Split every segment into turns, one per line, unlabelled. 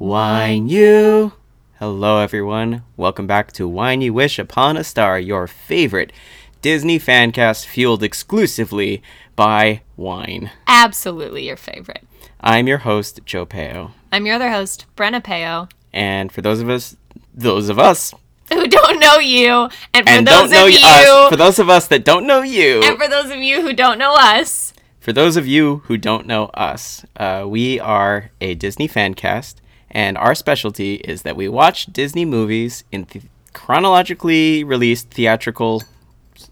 Wine You. Hello, everyone. Welcome back to Wine You Wish Upon a Star, your favorite Disney fan cast fueled exclusively by wine.
Absolutely your favorite.
I'm your host, Joe Peo.
I'm your other host, Brenna Peo,
And for those of us, those of us,
who don't know you, and for
and
those of you,
us, for those of us that don't know you,
and for those of you who don't know us,
For those of you who don't know us, uh, we are a Disney fan cast, and our specialty is that we watch Disney movies in th- chronologically released theatrical.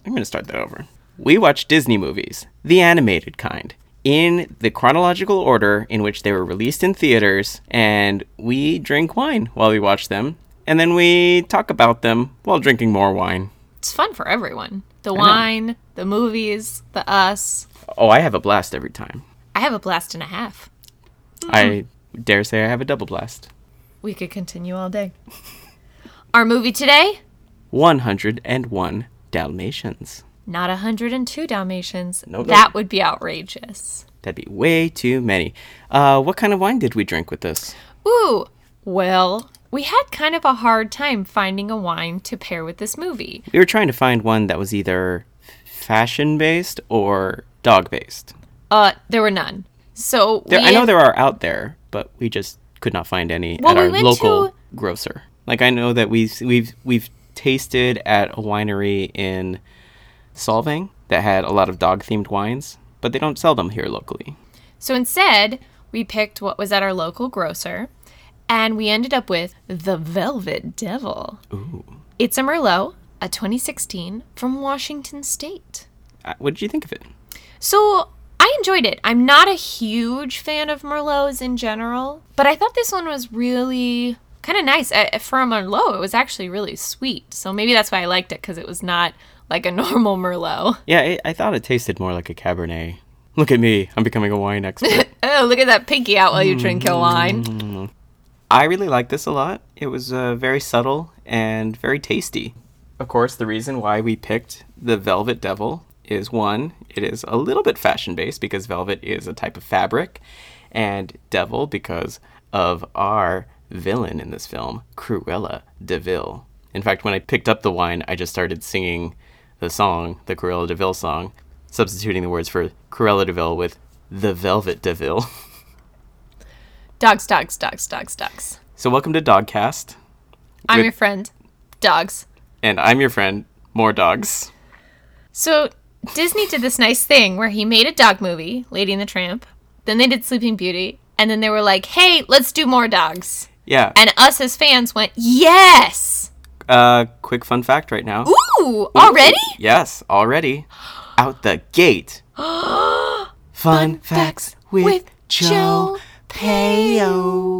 I'm going to start that over. We watch Disney movies, the animated kind, in the chronological order in which they were released in theaters, and we drink wine while we watch them, and then we talk about them while drinking more wine.
it's fun for everyone. The wine, the movies, the us.
Oh, I have a blast every time.
I have a blast and a half.
I mm. Dare say I have a double blast.
We could continue all day. Our movie today,
101 Dalmatians.
not 102 Dalmatians.
No,
that would be outrageous.
That'd be way too many. Uh, what kind of wine did we drink with this?
Ooh, well, we had kind of a hard time finding a wine to pair with this movie.
We were trying to find one that was either fashion based or dog based.
Uh, there were none. So
There, I know there are out there, but we just could not find any
Well,
at
we
our local
to-
grocer. Like I know that we've we've we've tasted at a winery in Solvang that had a lot of dog themed wines, but they don't sell them here locally.
So instead, we picked what was at our local grocer, and we ended up with the Velvet Devil.
Ooh.
It's a Merlot, a 2016 from Washington State.
Uh, What did you think of it?
So I enjoyed it. I'm not a huge fan of Merlots in general, but I thought this one was really kind of nice. Uh, For a Merlot, it was actually really sweet. So maybe that's why I liked it because it was not like a normal Merlot.
Yeah, it, I thought it tasted more like a Cabernet. Look at me, I'm becoming a wine expert.
Oh, look at that pinky out while you drink your wine.
I really like this a lot. It was uh, very subtle and very tasty. Of course, the reason why we picked the Velvet Devil is one, it is a little bit fashion based because velvet is a type of fabric, and devil because of our villain in this film, Cruella de Vil. In fact, when I picked up the wine, I just started singing the song, the Cruella de Vil song, substituting the words for Cruella de Vil with the Velvet de Vil.
Dogs, dogs, dogs, dogs, dogs.
So, welcome to Dogcast.
I'm
With-
your friend. Dogs.
And I'm your friend, More Dogs.
So Disney did this nice thing where he made a dog movie, Lady and the Tramp. Then they did Sleeping Beauty, and then they were like, "Hey, let's do more dogs."
Yeah.
And us as fans went, "Yes!"
Uh, quick fun fact right now.
Ooh, already?
Yes, already. Out the gate. fun facts with,
with
Joe
Joe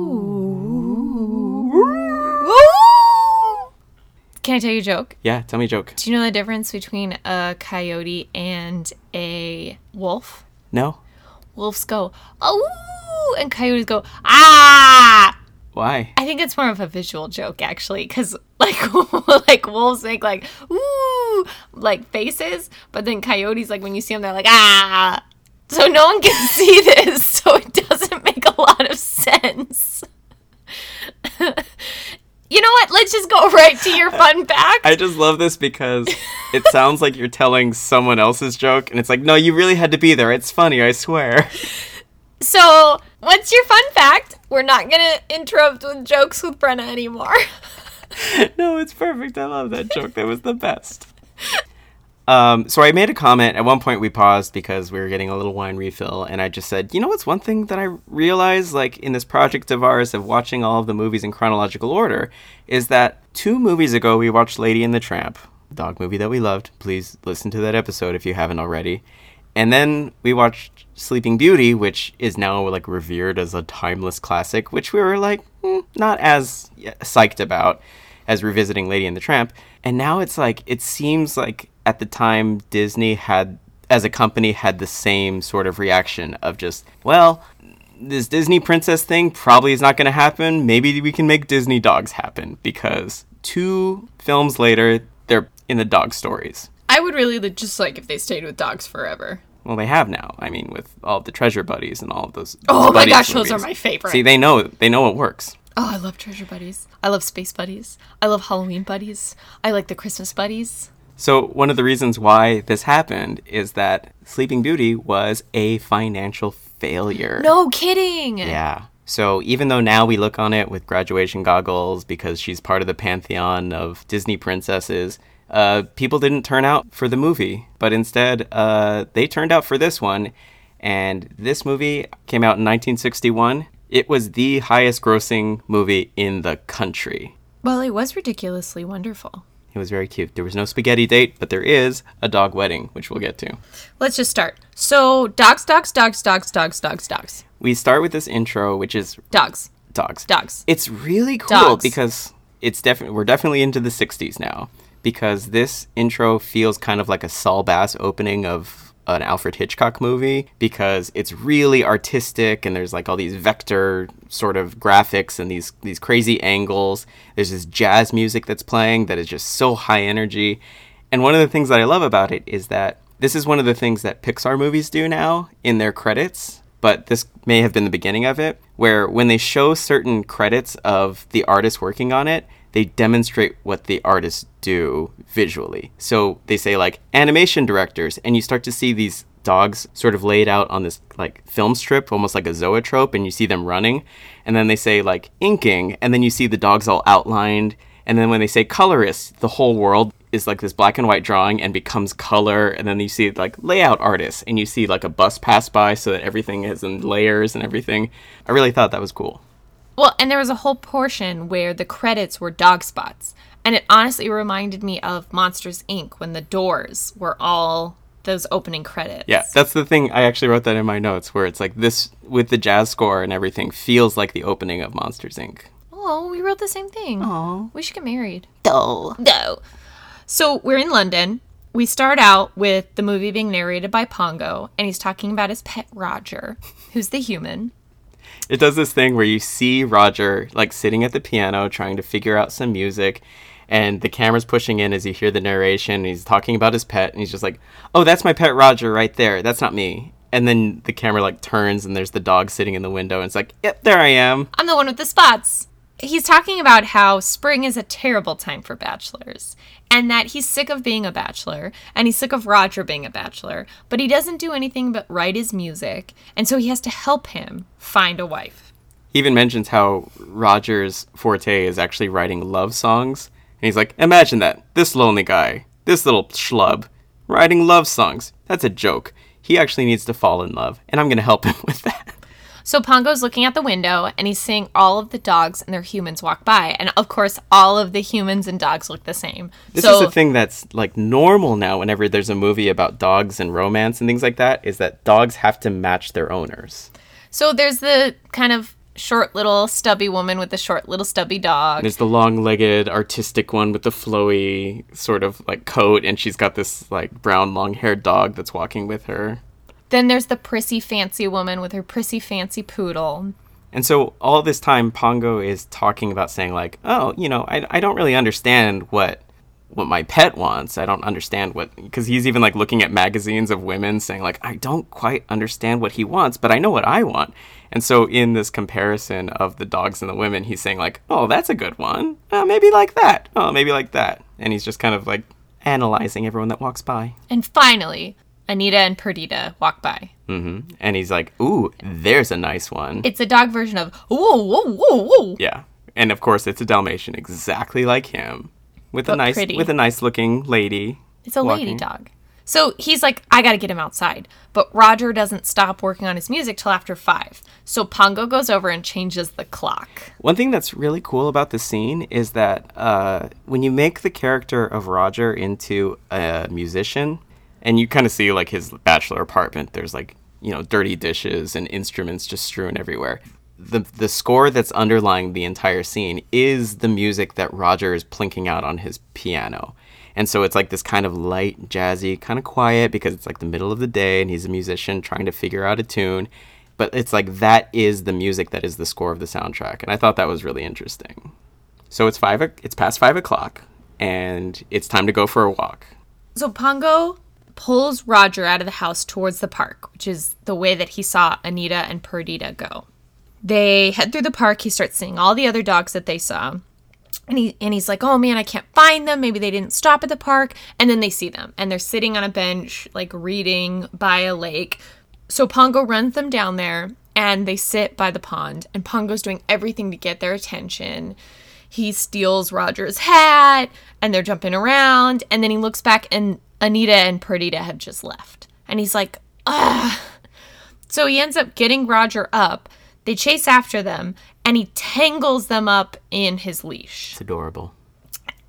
Can I tell you a joke?
Yeah, tell me a joke.
Do you know the difference between a coyote and a wolf?
No?
Wolves go, "Oh!" and coyotes go, "Ah!"
Why?
I think it's more of a visual joke actually, because like like wolves make like ooh like faces, but then coyotes like when you see them they're like ah. So no one can see this, so it doesn't make a lot of sense. You know what? Let's just go right to your fun fact.
I just love this because it sounds like you're telling someone else's joke, and it's like, no, you really had to be there. It's funny, I swear.
So, what's your fun fact? We're not gonna interrupt with jokes with Brenna anymore.
no, it's perfect. I love that joke. That was the best. Um, so I made a comment. At one point, we paused because we were getting a little wine refill, and I just said, "You know what's one thing that I realized, like in this project of ours of watching all of the movies in chronological order, is that two movies ago we watched Lady and the Tramp, dog movie that we loved. Please listen to that episode if you haven't already. And then we watched Sleeping Beauty, which is now like revered as a timeless classic, which we were like mm, not as psyched about as revisiting Lady and the Tramp. And now it's like it seems like at the time Disney had as a company had the same sort of reaction of just, well, this Disney princess thing probably is not going to happen. Maybe we can make Disney dogs happen because two films later they're in the dog stories.
I would really just like if they stayed with dogs forever.
Well, they have now. I mean, with all the treasure buddies and all of those.
Oh my gosh, those are my favorite.
See, they know they know it works.
Oh, I love treasure buddies. I love space buddies. I love Halloween buddies. I like the Christmas buddies.
So, one of the reasons why this happened is that Sleeping Beauty was a financial failure.
No kidding.
Yeah. So, even though now we look on it with graduation goggles because she's part of the pantheon of Disney princesses, uh, people didn't turn out for the movie, but instead uh, they turned out for this one. And this movie came out in 1961. It was the highest grossing movie in the country.
Well, it was ridiculously wonderful.
It was very cute. There was no spaghetti date, but there is a dog wedding, which we'll get to.
Let's just start. So, dogs, dogs, dogs, dogs, dogs, dogs, dogs.
We start with this intro, which is
Dogs.
dogs.
Dogs.
It's really cool
Dogs.
because it's definitely we're definitely into the 60s now because this intro feels kind of like a Saul Bass opening of an Alfred Hitchcock movie because it's really artistic and there's like all these vector sort of graphics and these these crazy angles. There's this jazz music that's playing that is just so high energy. And one of the things that I love about it is that this is one of the things that Pixar movies do now in their credits but this may have been the beginning of it, where when they show certain credits of the artist working on it, they demonstrate what the artists do visually. So they say like animation directors, and you start to see these dogs sort of laid out on this like film strip, almost like a zoetrope, and you see them running. And then they say like inking, and then you see the dogs all outlined. And then when they say colorist, the whole world is like this black and white drawing and becomes color. And then you see like layout artists and you see like a bus pass by so that everything is in layers and everything. I really thought that was cool.
Well, and there was a whole portion where the credits were dog spots. And it honestly reminded me of Monsters Inc. when the doors were all those opening credits.
Yeah, that's the thing. I actually wrote that in my notes where it's like this with the jazz score and everything feels like the opening of Monsters Inc.
Oh, we wrote the same thing.
Aw.
We should get married.
Oh.
No. So we're in London. We start out with the movie being narrated by Pongo, and he's talking about his pet Roger, who's the human.
It does this thing where you see Roger like sitting at the piano trying to figure out some music and the camera's pushing in as you hear the narration he's talking about his pet and he's just like, "Oh, that's my pet Roger right there. That's not me." And then the camera like turns and there's the dog sitting in the window and it's like, "Yep, there I am."
I'm the one with the spots. He's talking about how spring is a terrible time for bachelors and that he's sick of being a bachelor and he's sick of Roger being a bachelor, but he doesn't do anything but write his music, and so he has to help him find a wife.
He even mentions how Roger's forte is actually writing love songs. And he's like, Imagine that. This lonely guy, this little schlub, writing love songs. That's a joke. He actually needs to fall in love, and I'm to help him with that.
So Pongo's looking out the window and he's seeing all of the dogs and their humans walk by. And of course, all of the humans and dogs look the same.
This
so
is a thing that's like normal now whenever there's a movie about dogs and romance and things like that, is that dogs have to match their owners.
so there's the kind of short little stubby woman with the short little stubby dog.
There's the long legged artistic one with the flowy sort of like coat, and she's got this like brown long haired dog that's walking with her.
Then there's the prissy fancy woman with her prissy fancy poodle.
And so all this time, Pongo is talking about saying like, "Oh, you know, I, I don't really understand what what my pet wants. I don't understand what because he's even like looking at magazines of women saying like, I don't quite understand what he wants, but I know what I want." And so in this comparison of the dogs and the women, he's saying like, "Oh, that's a good one. Oh, maybe like that. Oh, maybe like that." And he's just kind of like analyzing everyone that walks by.
And finally, Anita and Perdita walk by.
hmm And he's like, "Ooh, there's a nice one."
It's a dog version of whoa, whoa, whoa, whoa.
Yeah, and of course it's a Dalmatian, exactly like him, with a nice
pretty.
with a nice looking lady.
It's a lady dog. So he's like, I gotta get him outside. But Roger doesn't stop working on his music till after five. So Pongo goes over and changes the clock.
One thing that's really cool about the scene is that uh, when you make the character of Roger into a musician, and you kind of see like his bachelor apartment, there's like you know dirty dishes and instruments just strewn everywhere. The the score that's underlying the entire scene is the music that Roger is plinking out on his piano. And so it's like this kind of light, jazzy, kind of quiet because it's like the middle of the day and he's a musician trying to figure out a tune. But it's like that is the music that is the score of the soundtrack. And I thought that was really interesting. So it's five it's past five o'clock and it's time to go for a walk.
So Pongo pulls Roger out of the house towards the park, which is the way that he saw Anita and Perdita go. They head through the park. He starts seeing all the other dogs that they saw. And, he, and he's like, oh man, I can't find them. Maybe they didn't stop at the park. And then they see them and they're sitting on a bench, like reading by a lake. So Pongo runs them down there and they sit by the pond. And Pongo's doing everything to get their attention. He steals Roger's hat and they're jumping around. And then he looks back and Anita and Perdita have just left. And he's like, ah. So he ends up getting Roger up. They chase after them and he tangles them up in his leash.
It's adorable.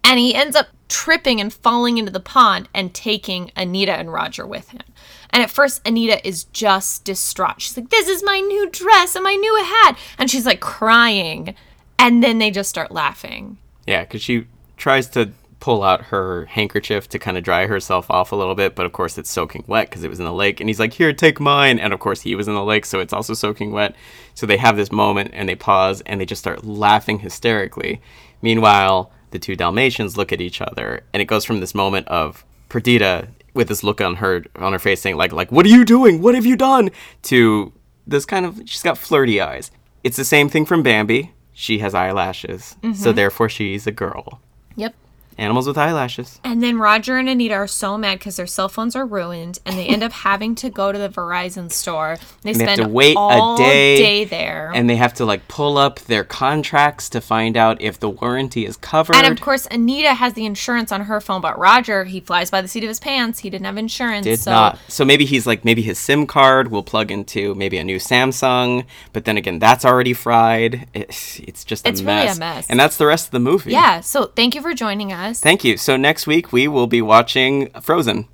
And he ends up tripping and falling into the pond and taking Anita and Roger with him. And at first, Anita is just distraught. She's like, This is my new dress and my new hat. And she's like crying. And then they just start laughing.
Yeah, because she tries to pull out her handkerchief to kind of dry herself off a little bit, but of course it's soaking wet because it was in the lake. And he's like, Here, take mine. And of course he was in the lake, so it's also soaking wet. So they have this moment and they pause and they just start laughing hysterically. Meanwhile, the two Dalmatians look at each other and it goes from this moment of Perdita with this look on her on her face saying like like what are you doing? What have you done? to this kind of she's got flirty eyes. It's the same thing from Bambi. She has eyelashes. So mm-hmm. therefore she's a girl.
Yep.
Animals with eyelashes.
And then Roger and Anita are so mad because their cell phones are ruined, and they end up having to go to the Verizon store. They
they have
spend
to wait a
all
day,
day there.
And they have to like pull up their contracts to find out if the warranty is covered.
And of course, Anita has the insurance on her phone, but Roger, he flies by the seat of his pants. He didn't have insurance.
did
so
not. So maybe he's like maybe his SIM card will plug into maybe a new Samsung, but then again that's already fried. It's, it's just a
It's really a
mess.
mess.
And that's the rest of the movie.
yeah. So thank you for joining us.
Thank you. So next week we will be watching Frozen.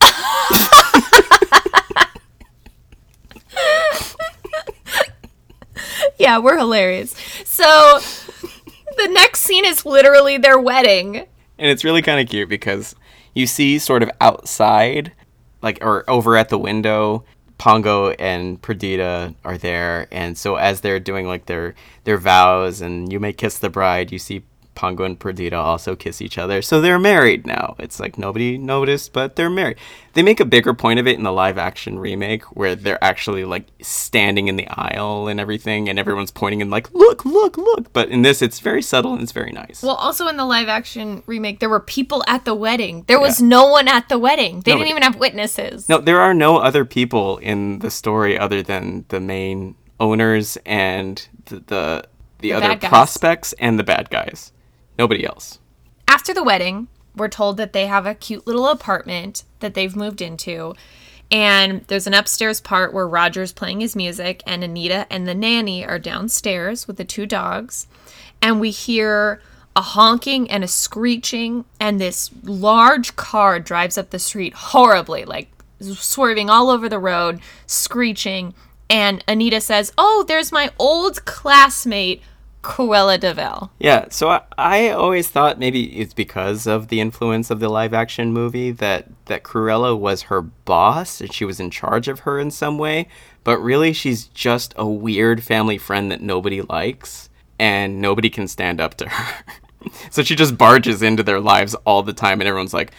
yeah, we're hilarious. So the next scene is literally their wedding.
And it's really kind of cute because you see sort of outside, like, or over at the window, Pongo and Perdita are there. And so as they're doing like their, their vows and you may kiss the bride, you see Pongo and Perdita also kiss each other. So they're married now. It's like nobody noticed, but they're married. They make a bigger point of it in the live action remake where they're actually like standing in the aisle and everything and everyone's pointing and like, look, look, look. But in this, it's very subtle and it's very nice.
Well, also in the live action remake, there were people at the wedding. There was
Yeah.
no one at the wedding. They
Nobody.
didn't even have witnesses.
No, there are no other people in the story other than the main owners and the the, the, other prospects and the bad guys. Nobody else.
After the wedding, we're told that they have a cute little apartment that they've moved into. And there's an upstairs part where Roger's playing his music, and Anita and the nanny are downstairs with the two dogs. And we hear a honking and a screeching, and this large car drives up the street horribly, like swerving all over the road, screeching. And Anita says, Oh, there's my old classmate, Cruella de Vil.
Yeah, so I, I always thought maybe it's because of the influence of the live action movie that that Cruella was her boss and she was in charge of her in some way, but really she's just a weird family friend that nobody likes and nobody can stand up to her. so she just barges into their lives all the time and everyone's like,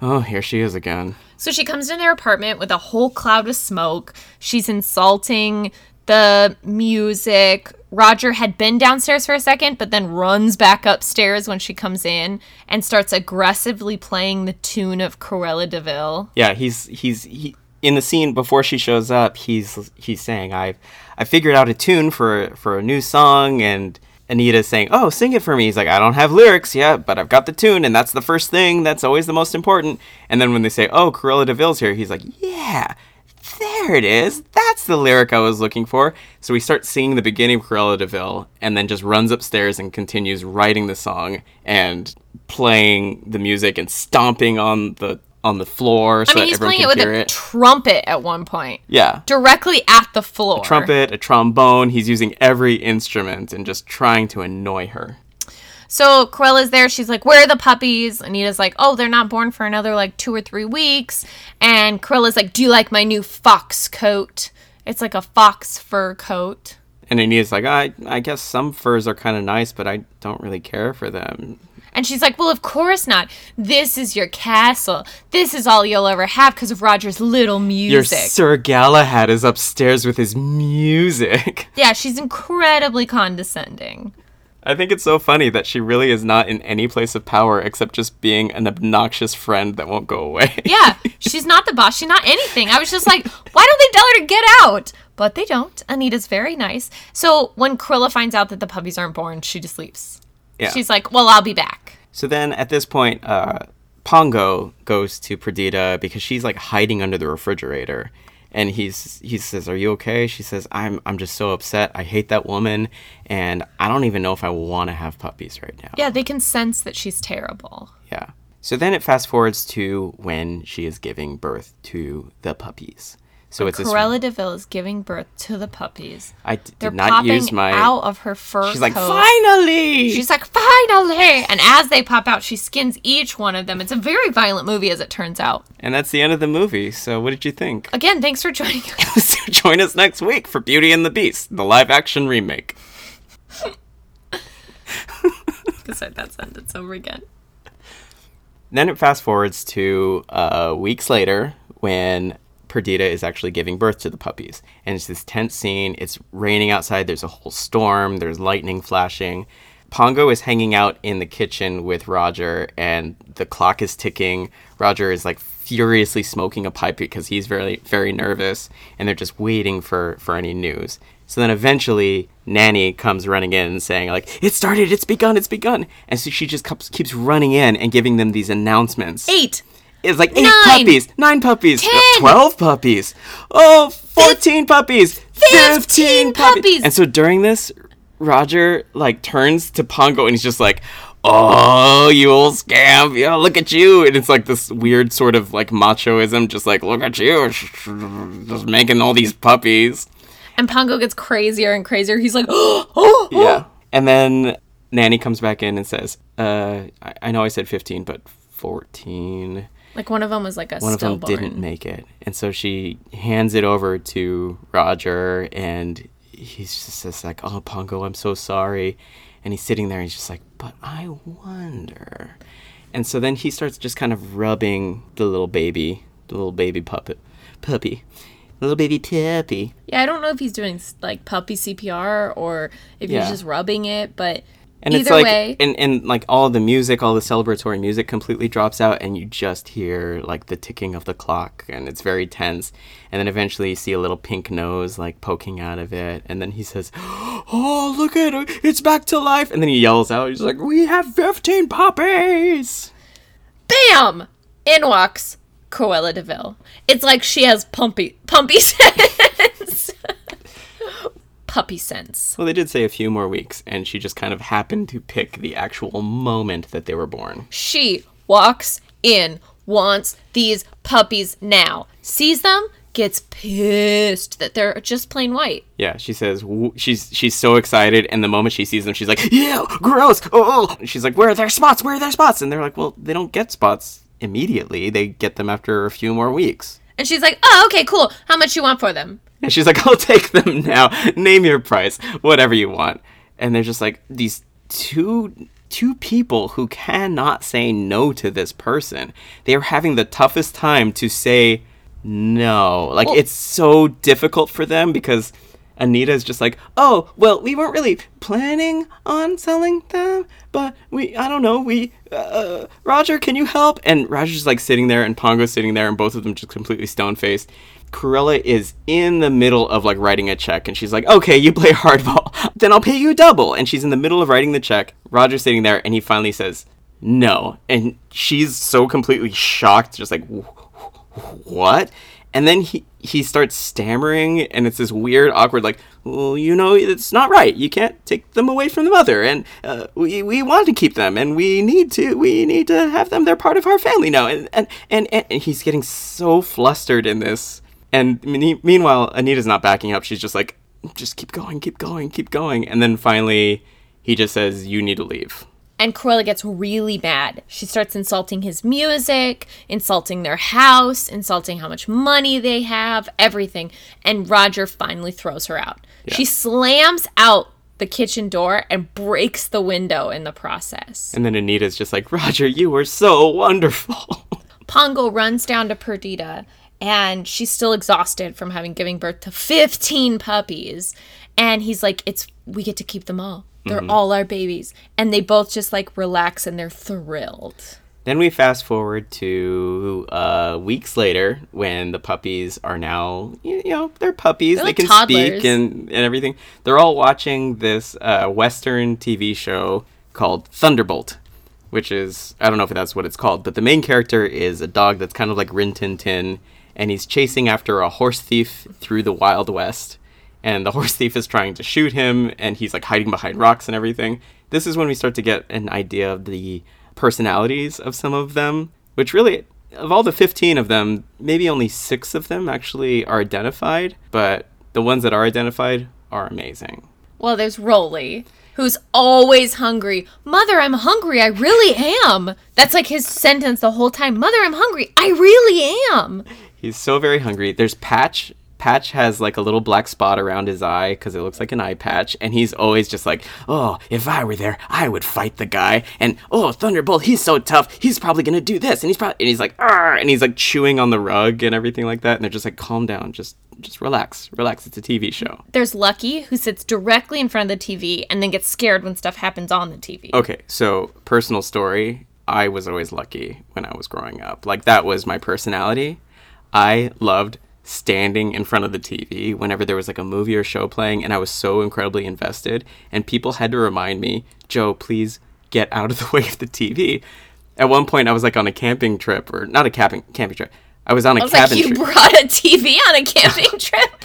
"Oh, here she is again."
So she comes in their apartment with a whole cloud of smoke. She's insulting the music. Roger had been downstairs for a second, but then runs back upstairs when she comes in and starts aggressively playing the tune of Cruella de Vil.
Yeah, he's he's he in the scene before she shows up. He's he's saying, "I've I figured out a tune for for a new song," and Anita's saying, "Oh, sing it for me." He's like, "I don't have lyrics yet, but I've got the tune, and that's the first thing. That's always the most important." And then when they say, "Oh, Cruella de Vil's here," he's like, "Yeah." There it is. That's the lyric I was looking for. So we start seeing the beginning of Cruella de Vil and then just runs upstairs and continues writing the song and playing the music and stomping on the on the floor so
I mean, he's playing it with a
it.
trumpet at one point,
Yeah.
directly at the floor.
A trumpet, a trombone, he's using every instrument and just trying to annoy her.
So Cruella's there. She's like, "Where are the puppies?" Anita's like, "Oh, they're not born for another like two or three weeks." And Cruella's like, "Do you like my new fox coat? It's like a fox fur coat."
And Anita's like, I, I guess some furs are kind of nice, but I don't really care for them.
And she's like, Well, of course not. This is your castle. This is all you'll ever have because of Roger's little music.
Your
music.
Sir Galahad is upstairs with his music.
yeah, she's incredibly condescending.
I think it's so funny that she really is not in any place of power except just being an obnoxious friend that won't go away.
Yeah, she's not the boss. She's not anything. I was just like, why don't they tell her to get out? But they don't. Anita's very nice. So when Cruella finds out that the puppies aren't born, she just leaves.
Yeah.
She's like, well, I'll be back.
So then at this point, uh, Pongo goes to Perdita because she's like hiding under the refrigerator. And he's he says, "Are you okay?" She says, "I'm I'm just so upset. I hate that woman, and I don't even know if I want to have puppies right now."
Yeah, they can sense that she's terrible.
Yeah. So then it fast forwards to when she is giving birth to the puppies. So it's this.
Cruella de Vil is giving birth to the puppies.
I d-
They're
did not
popping
use my.
out of her fur
she's like,
coat.
finally.
She's like, finally! And as they pop out, she skins each one of them. It's a very violent movie, as it turns out.
and that's the end of the movie. So what did you think?
Again, thanks for joining us.
Join us next week for Beauty and the Beast, the live action remake.
Because that sentence over again.
Then it fast forwards to uh, weeks later when Perdita is actually giving birth to the puppies. And it's this tense scene. It's raining outside. There's a whole storm. There's lightning flashing. Pongo is hanging out in the kitchen with Roger, and the clock is ticking. Roger is like furiously smoking a pipe because he's very, very nervous, and they're just waiting for for any news. So then eventually, Nanny comes running in saying like, "It started. It's begun. It's begun." And so she just keeps keeps running in and giving them these announcements.
Eight.
It's like eight
Nine.
puppies, nine puppies,
Ten.
twelve puppies, oh, 14 puppies, 15
Fifteen
puppies.
puppies.
And so during this, Roger like turns to Pongo and he's just like, "Oh, you old scamp! Yeah, look at you!" And it's like this weird sort of like machoism, just like, "Look at you, just making all these puppies."
And Pongo gets crazier and crazier. He's like, oh,
Yeah. And then Nanny comes back in and says, "Uh, I, I know I said 15, but 14."
Like one of them was like a
one of them didn't make it. And so she hands it over to roger and he's just, just like oh pongo i'm so sorry. And he's sitting there and he's just like but i wonder. And so then he starts just kind of rubbing the little baby the little baby puppet puppy little baby puppy.
Yeah, I don't know if he's doing like puppy CPR or if
Yeah.
he's just rubbing it, but
and
either
it's like
way,
and, and like all the music all the celebratory music completely drops out and you just hear like the ticking of the clock and it's very tense and then eventually you see a little pink nose like poking out of it and then he says oh look at it it's back to life and then he yells out he's like we have 15 puppies
bam! In walks Cruella de Vil. It's like she has pumpy pumpy. Puppy sense.
well they did say a few more weeks and she just kind of happened to pick the actual moment that they were born
She walks in, wants these puppies now, sees them, gets pissed that they're just plain white.
Yeah, she says w- she's she's so excited, and the moment she sees them, she's like, "Yeah, gross!" Oh, oh, oh." she's like, "Where are their spots? Where are their spots?" And they're like, "Well, they don't get spots immediately. They get them after a few more weeks."
And she's like, "Oh, okay, cool. How much you want for them?"
And she's like, "I'll take them now. Name your price, whatever you want." And they're just like these two two people who cannot say no to this person. They are having the toughest time to say no. Like
Well-
it's so difficult for them because Anita's just like, "Oh, well, we weren't really planning on selling them, but we I don't know, we uh, Roger, can you help?" And Roger's just like sitting there and Pongo's sitting there and both of them just completely stone-faced. Cruella is in the middle of like writing a check and she's like, okay, you play hardball, then I'll pay you double. And she's in the middle of writing the check. Roger's sitting there and he finally says, no. And she's so completely shocked, just like, "Wh- wh- what? And then he, he starts stammering and it's this weird, awkward, like, well, you know, it's not right. You can't take them away from the mother. And uh, we, we want to keep them and we need to, we need to have them. They're part of our family now. And, and, and, and he's getting so flustered in this. And me- meanwhile, Anita's not backing up. She's just like, just keep going, keep going, keep going. And then finally, he just says, you need to leave.
And Cruella gets really mad. She starts insulting his music, insulting their house, insulting how much money they have, everything. And Roger finally throws her out. She slams out the kitchen door and breaks the window in the process.
And then Anita's just like, Roger, you were so wonderful.
Pongo runs down to Perdita and she's still exhausted from having given birth to 15 puppies. And he's like, It's we get to keep them all. They're all our babies. And they both just like relax and they're thrilled.
Then we fast forward to uh, weeks later when the puppies are now, you know, they're puppies.
They're
they
like
can
toddlers.
speak and, and everything. They're all watching this uh, Western TV show called Thunderbolt, which is, I don't know if that's what it's called, but the main character is a dog that's kind of like Rin Tin Tin, and he's chasing after a horse thief through the Wild West. And the horse thief is trying to shoot him, and he's like hiding behind rocks and everything. This is when we start to get an idea of the personalities of some of them, which really, of all the 15 of them, maybe only six of them actually are identified, but the ones that are identified are amazing.
Well, there's Rolly, who's always hungry. Mother, I'm hungry. I really am. That's like his sentence the whole time. Mother, I'm hungry. I really am.
He's so very hungry. There's Patch. Patch has like a little black spot around his eye because it looks like an eye patch, and he's always just like, "Oh, if I were there, I would fight the guy." And oh, Thunderbolt, he's so tough. He's probably gonna do this, and he's probably and he's like, "Arr!" and he's like chewing on the rug and everything like that. And they're just like, "Calm down, just just relax, relax. It's a TV show."
There's Lucky, who sits directly in front of the TV and then gets scared when stuff happens on the TV.
Okay, so personal story. I was always lucky when I was growing up. Like that was my personality. I loved standing in front of the TV whenever there was like a movie or show playing and I was so incredibly invested and people had to remind me, "Joe, please get out of the way of the TV." At one point I was like on a camping trip or not a camping camping trip. I was on a
I was like,
cabin
you
trip.
brought a TV on a camping trip?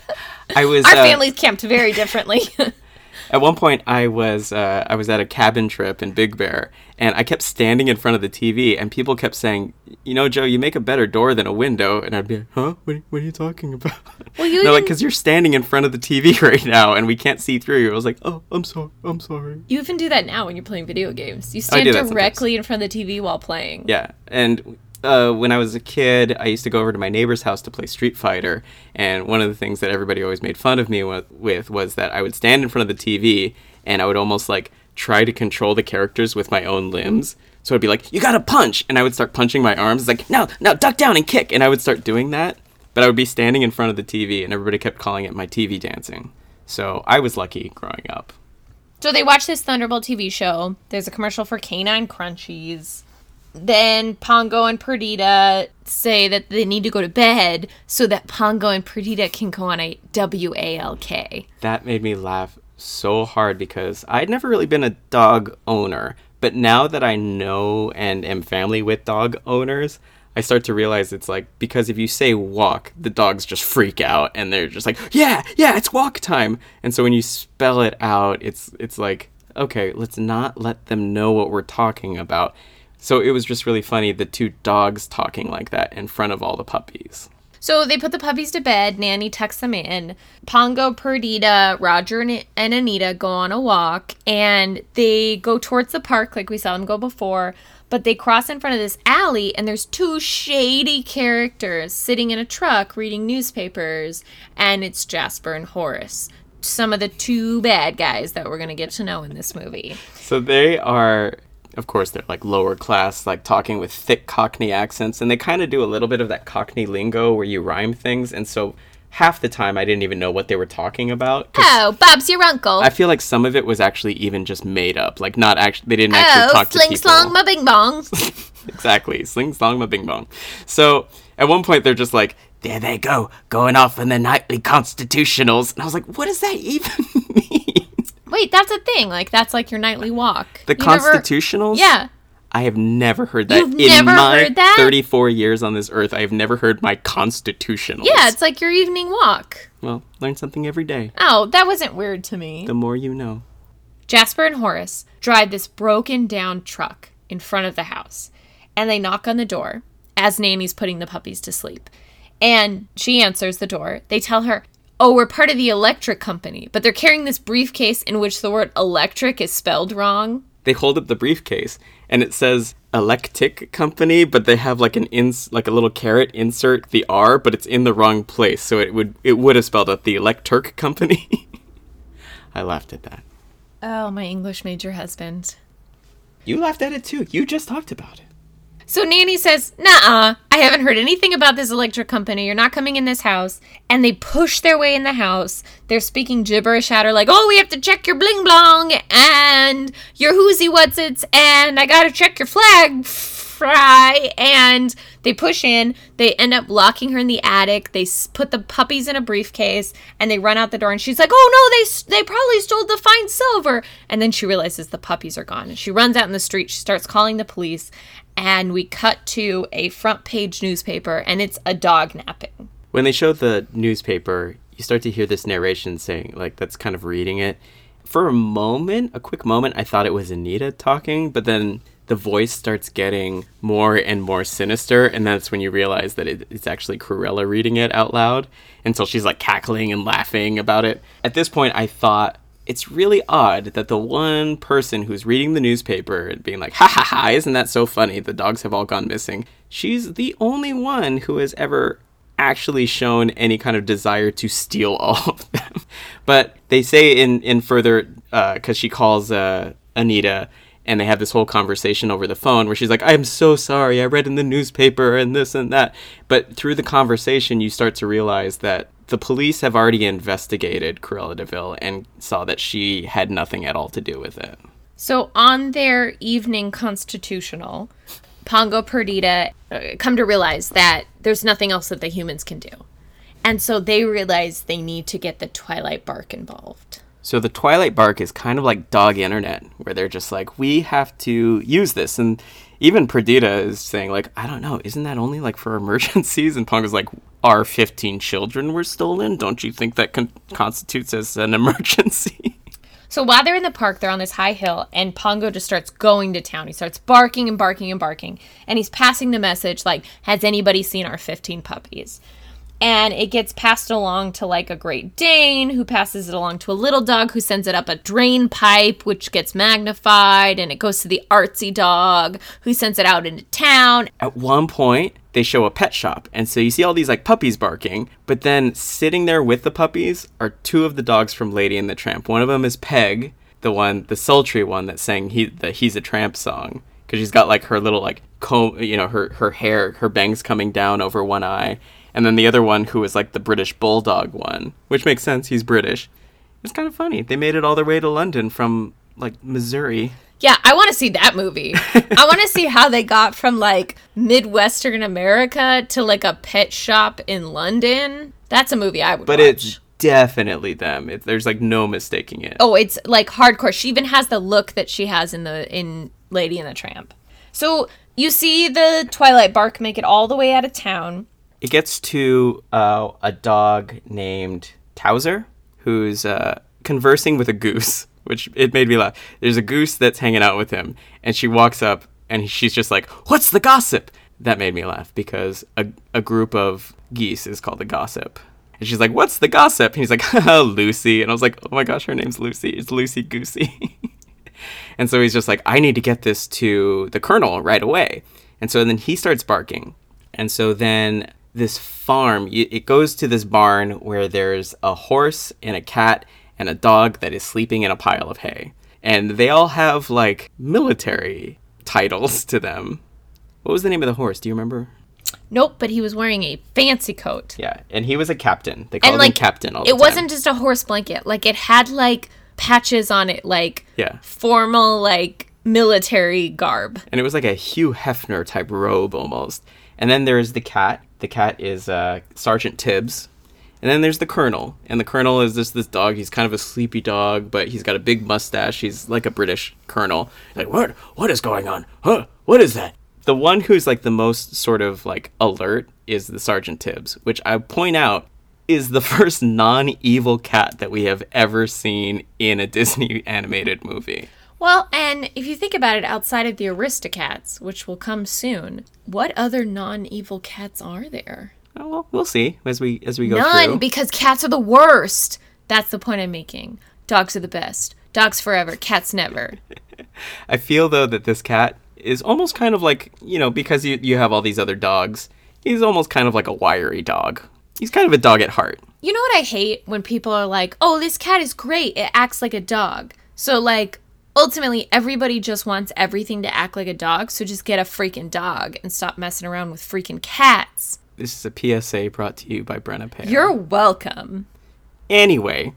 I was
Our
uh,
families camped very differently.
At one point, I was uh, I was at a cabin trip in Big Bear, and I kept standing in front of the TV, and people kept saying, "You know, Joe, you make a better door than a window." And I'd be like, "Huh? What, what are you talking about?"
Well, you
They're like, "Cause you're standing in front of the TV right now, and we can't see through you." I was like, "Oh, I'm sorry. I'm sorry."
you even do that now when you're playing video games. You stand directly in front of the TV while playing.
Yeah, and uh, when I was a kid, I used to go over to my neighbor's house to play Street Fighter, and one of the things that everybody always made fun of me wa- with was that I would stand in front of the TV and I would almost like try to control the characters with my own limbs. So I'd be like, "You gotta punch," and I would start punching my arms. It's like, "No, no, duck down and kick," and I would start doing that. But I would be standing in front of the TV, and everybody kept calling it my TV dancing. So I was lucky growing up.
So they watch this Thunderbolt TV show. There's a commercial for Canine Crunchies. Then Pongo and Perdita say that they need to go to bed so that Pongo and Perdita can go on a WALK.
that made me laugh so hard because I'd never really been a dog owner. But now that I know and am family with dog owners, I start to realize it's like because if you say walk, the dogs just freak out and they're just like, yeah, yeah, it's walk time. And so when you spell it out, it's it's like, okay, let's not let them know what we're talking about. So it was just really funny the two dogs talking like that in front of all the puppies.
So they put the puppies to bed. Nanny tucks them in. Pongo, Perdita, Roger, and Anita go on a walk, and they go towards the park like we saw them go before. But they cross in front of this alley, and there's two shady characters sitting in a truck reading newspapers, and it's Jasper and Horace, some of the two bad guys that we're gonna get to know in this movie.
So they are, of course, they're like lower class, like talking with thick Cockney accents, and they kind of do a little bit of that Cockney lingo where you rhyme things. And so half the time I didn't even know what they were talking about.
Oh, Bob's your uncle.
I feel like some of it was actually even just made up. Like not actually, they didn't actually
oh,
talk to
sling
people.
slong ma bing bong.
exactly, sling slong ma bing bong. So at one point they're just like, there they go, going off in the nightly constitutionals, and I was like, what does that even mean?
Wait, that's a thing. Like that's like your nightly walk.
The
You never- Yeah.
I have never heard that
You've
in
never
my
heard that?
34 years on this earth. I have never heard my constitutionals.
Yeah, it's like your evening walk.
well, learn something every day.
Oh, that wasn't weird to me.
The more you know.
Jasper and Horace drive this broken down truck in front of the house and they knock on the door as Nanny's putting the puppies to sleep. And she answers the door. They tell her, Oh, we're part of the electric company, but they're carrying this briefcase in which the word electric is spelled wrong.
They hold up the briefcase and it says Electic Company, but they have like an ins like a little carrot insert the R, but it's in the wrong place. So it would it would have spelled out the Electurk Company. I laughed at that.
Oh, my English major husband.
You laughed at it too. You just talked about it.
So Nanny says, Nah, I haven't heard anything about this electric company. You're not coming in this house. And they push their way in the house. They're speaking gibberish at her, like, Oh, we have to check your bling blong and your whoozy what's its, and I gotta check your flag fry. And they push in. They end up locking her in the attic. They put the puppies in a briefcase and they run out the door. And she's like, Oh no, they, they probably stole the fine silver. And then she realizes the puppies are gone. And she runs out in the street. She starts calling the police and we cut to a front page newspaper and it's a dog napping.
When they show the newspaper, you start to hear this narration saying, like, that's kind of reading it. For a moment, a quick moment, I thought it was Anita talking, but then the voice starts getting more and more sinister, and that's when you realize that it, it's actually Cruella reading it out loud until she's like cackling and laughing about it. At this point, I thought it's really odd that the one person who's reading the newspaper and being like, ha ha ha, isn't that so funny? The dogs have all gone missing. She's the only one who has ever actually shown any kind of desire to steal all of them. But they say in, in further, because she calls uh, Anita and they have this whole conversation over the phone where she's like, I'm so sorry, I read in the newspaper and this and that. But through the conversation, you start to realize that the police have already investigated Cruella de Vil and saw that she had nothing at all to do with it.
So on their evening constitutional, Pongo Perdita uh, come to realize that there's nothing else that the humans can do. And so they realize they need to get the Twilight Bark involved.
So the Twilight Bark is kind of like dog internet, where they're just like, we have to use this. And even Perdita is saying, like, I don't know, isn't that only like for emergencies? And Pongo's like, our 15 children were stolen? Don't you think that con- constitutes as an emergency?
So while they're in the park, they're on this high hill, and Pongo just starts going to town. He starts barking and barking and barking, and he's passing the message like, "Has anybody seen our 15 puppies?" And it gets passed along to like a Great Dane, who passes it along to a little dog, who sends it up a drain pipe, which gets magnified, and it goes to the artsy dog, who sends it out into town.
At one point, they show a pet shop, and so you see all these like puppies barking, but then sitting there with the puppies are two of the dogs from Lady and the Tramp. One of them is Peg, the one, the sultry one that sang he the He's a Tramp song, because she's got like her little like comb, you know, her her hair, her bangs coming down over one eye, and then the other one who was like the British bulldog one, which makes sense. He's British. It's kind of funny. They made it all their way to London from like Missouri.
Yeah, I want to see that movie. I want to see how they got from like Midwestern America to like a pet shop in London. That's a movie I would
But
watch.
it's definitely them. It, there's like no mistaking it.
Oh, it's like hardcore. She even has the look that she has in the in Lady and the Tramp. So you see the Twilight Bark make it all the way out of town.
It gets to uh, a dog named Towser, who's uh, conversing with a goose, which it made me laugh. There's a goose that's hanging out with him, and she walks up, and she's just like, "What's the gossip?" That made me laugh because a a group of geese is called a gossip. And she's like, "What's the gossip?" And he's like, Lucy." And I was like, "Oh my gosh, her name's Lucy. It's Lucy Goosey." and so he's just like, "I need to get this to the colonel right away." And so then he starts barking. And so then this farm, it goes to this barn where there's a horse and a cat and a dog that is sleeping in a pile of hay. And they all have like military titles to them. What was the name of the horse? Do you remember?
Nope, but he was wearing a fancy coat.
Yeah, and he was a captain. They called
and like
him captain all the
it
time.
wasn't just a horse blanket. Like it had like patches on it, like
Yeah.
formal like military garb.
and it was like a Hugh Hefner type robe almost. And then there's the cat. The cat is uh, Sergeant Tibbs. And then there's the Colonel, and the Colonel is this this dog. He's kind of a sleepy dog, but he's got a big mustache. He's like a British Colonel. Like what? What is going on? Huh? What is that? The one who's like the most sort of like alert is the Sergeant Tibbs, which I point out is the first non-evil cat that we have ever seen in a Disney animated movie.
Well, and if you think about it, outside of the Aristocats, which will come soon, what other non-evil cats are there?
Oh, well, we'll see as we as we go
None,
through.
because cats are the worst. That's the point I'm making. Dogs are the best. Dogs forever, cats never.
I feel though that this cat is almost kind of like you know because you you have all these other dogs. He's almost kind of like a wiry dog. He's kind of a dog at heart.
You know what I hate when people are like, "Oh, this cat is great. It acts like a dog." So, like, ultimately, everybody just wants everything to act like a dog. So just get a freaking dog and stop messing around with freaking cats.
This is a PSA brought to you by Brenna Pear.
You're welcome.
Anyway,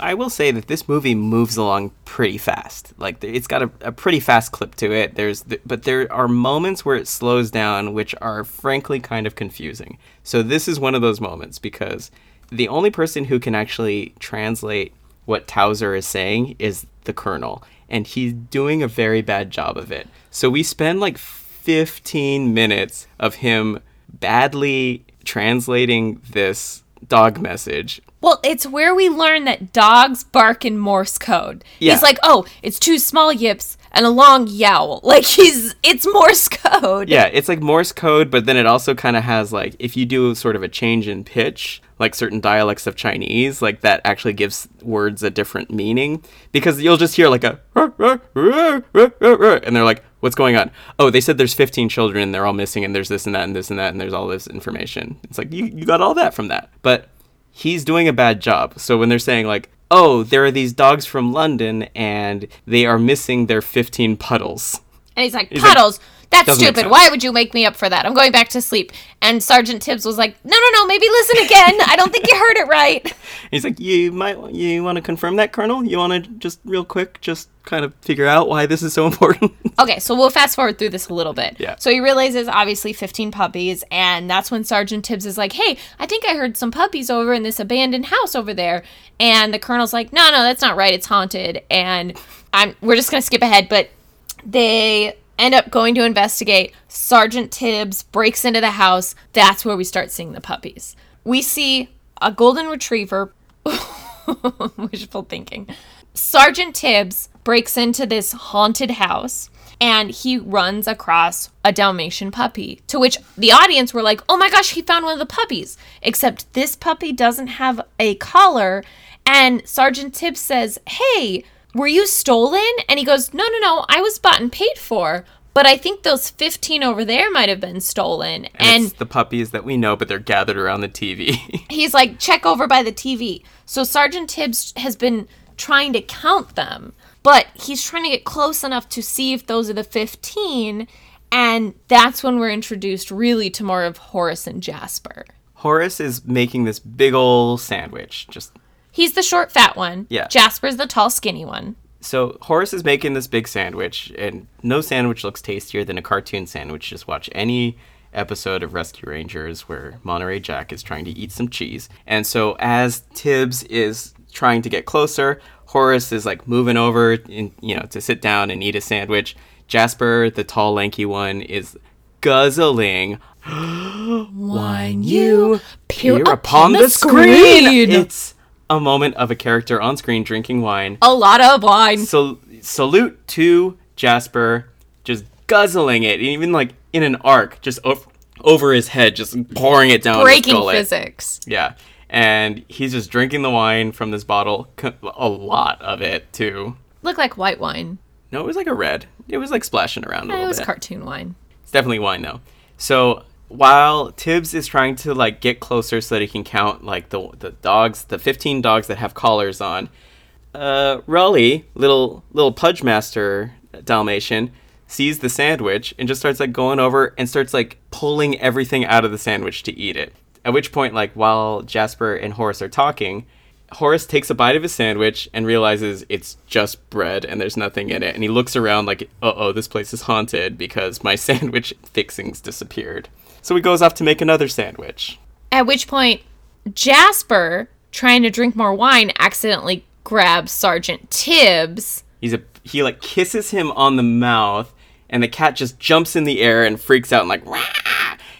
I will say that this movie moves along pretty fast. Like it's got a, a pretty fast clip to it. There's th- but there are moments where it slows down which are frankly kind of confusing. So this is one of those moments because the only person who can actually translate what Towser is saying is the colonel and he's doing a very bad job of it. So we spend like 15 minutes of him badly translating this dog message.
Well, it's where we learn that dogs bark in Morse code.
Yeah.
He's like, oh, it's two small yips and a long yowl. Like he's, it's Morse code.
Yeah, it's like Morse code, but then it also kind of has like if you do sort of a change in pitch, like certain dialects of Chinese, like that actually gives words a different meaning because you'll just hear like a and they're like, "What's going on?" Oh, they said there's 15 children and they're all missing and there's this and that and this and that and there's all this information. It's like you you got all that from that. But he's doing a bad job. So when they're saying like, "Oh, there are these dogs from London and they are missing their 15 puddles."
And he's like,
He's like,
puddles. That's
"Doesn't
stupid. Why would you make me up for that? I'm going back to sleep. And Sergeant Tibbs was like, no, no, no, maybe listen again. I don't think you heard it right.
He's like, you might, you want to confirm that, Colonel? You want to just real quick, just kind of figure out why this is so important?
Okay, so we'll fast forward through this a little bit.
Yeah.
So he realizes obviously 15 puppies, and that's when Sergeant Tibbs is like, hey, I think I heard some puppies over in this abandoned house over there. And the colonel's like, no, no, that's not right. It's haunted. And I'm we're just gonna skip ahead, but they end up going to investigate. Sergeant Tibbs breaks into the house. That's where we start seeing the puppies. We see a golden retriever. Wishful thinking. Sergeant Tibbs breaks into this haunted house and he runs across a Dalmatian puppy. To which the audience were like, oh my gosh, he found one of the puppies. Except this puppy doesn't have a collar. And Sergeant Tibbs says, hey, were you stolen? And he goes, no, no, no, I was bought and paid for. But I think those 15 over there might have been stolen.
And,
And,
it's the puppies that we know, but they're gathered around the TV.
he's like, check over by the TV. So Sergeant Tibbs has been trying to count them, but he's trying to get close enough to see if those are the 15. And that's when we're introduced really to more of Horace and Jasper.
Horace is making this big ol' sandwich. Just
He's the short, fat one.
Yeah.
Jasper's the tall, skinny one.
so Horace is making this big sandwich, and no sandwich looks tastier than a cartoon sandwich. Just watch any episode of Rescue Rangers where Monterey Jack is trying to eat some cheese. And so as Tibbs is trying to get closer, Horace is like moving over in, you know, to sit down and eat a sandwich. Jasper, the tall lanky one, is guzzling
Wine
you
peer
peer
upon
upon
the
the
screen.
screen. It's a moment of a character on screen drinking wine.
A lot of wine.
So salute to Jasper, just guzzling it, even like in an arc, just over, over his head, just pouring it down.
Breaking physics.
Yeah, and he's just drinking the wine from this bottle, a lot of it too.
Look like white wine.
No, it was like a red. It was like splashing around a
It
little
was
bit.
cartoon wine.
It's definitely wine though. So while Tibbs is trying to like get closer so that he can count like the the dogs, the 15 dogs that have collars on, uh, Rolly, little little pudge master Dalmatian, sees the sandwich and just starts like going over and starts like pulling everything out of the sandwich to eat it. At which point, like while Jasper and Horace are talking, Horace takes a bite of his sandwich and realizes it's just bread and there's nothing in it. And he looks around like, uh oh, this place is haunted because my sandwich fixings disappeared. So he goes off to make another sandwich.
At which point, Jasper, trying to drink more wine, accidentally grabs Sergeant Tibbs.
He's a he like kisses him on the mouth, and the cat just jumps in the air and freaks out and like Wah!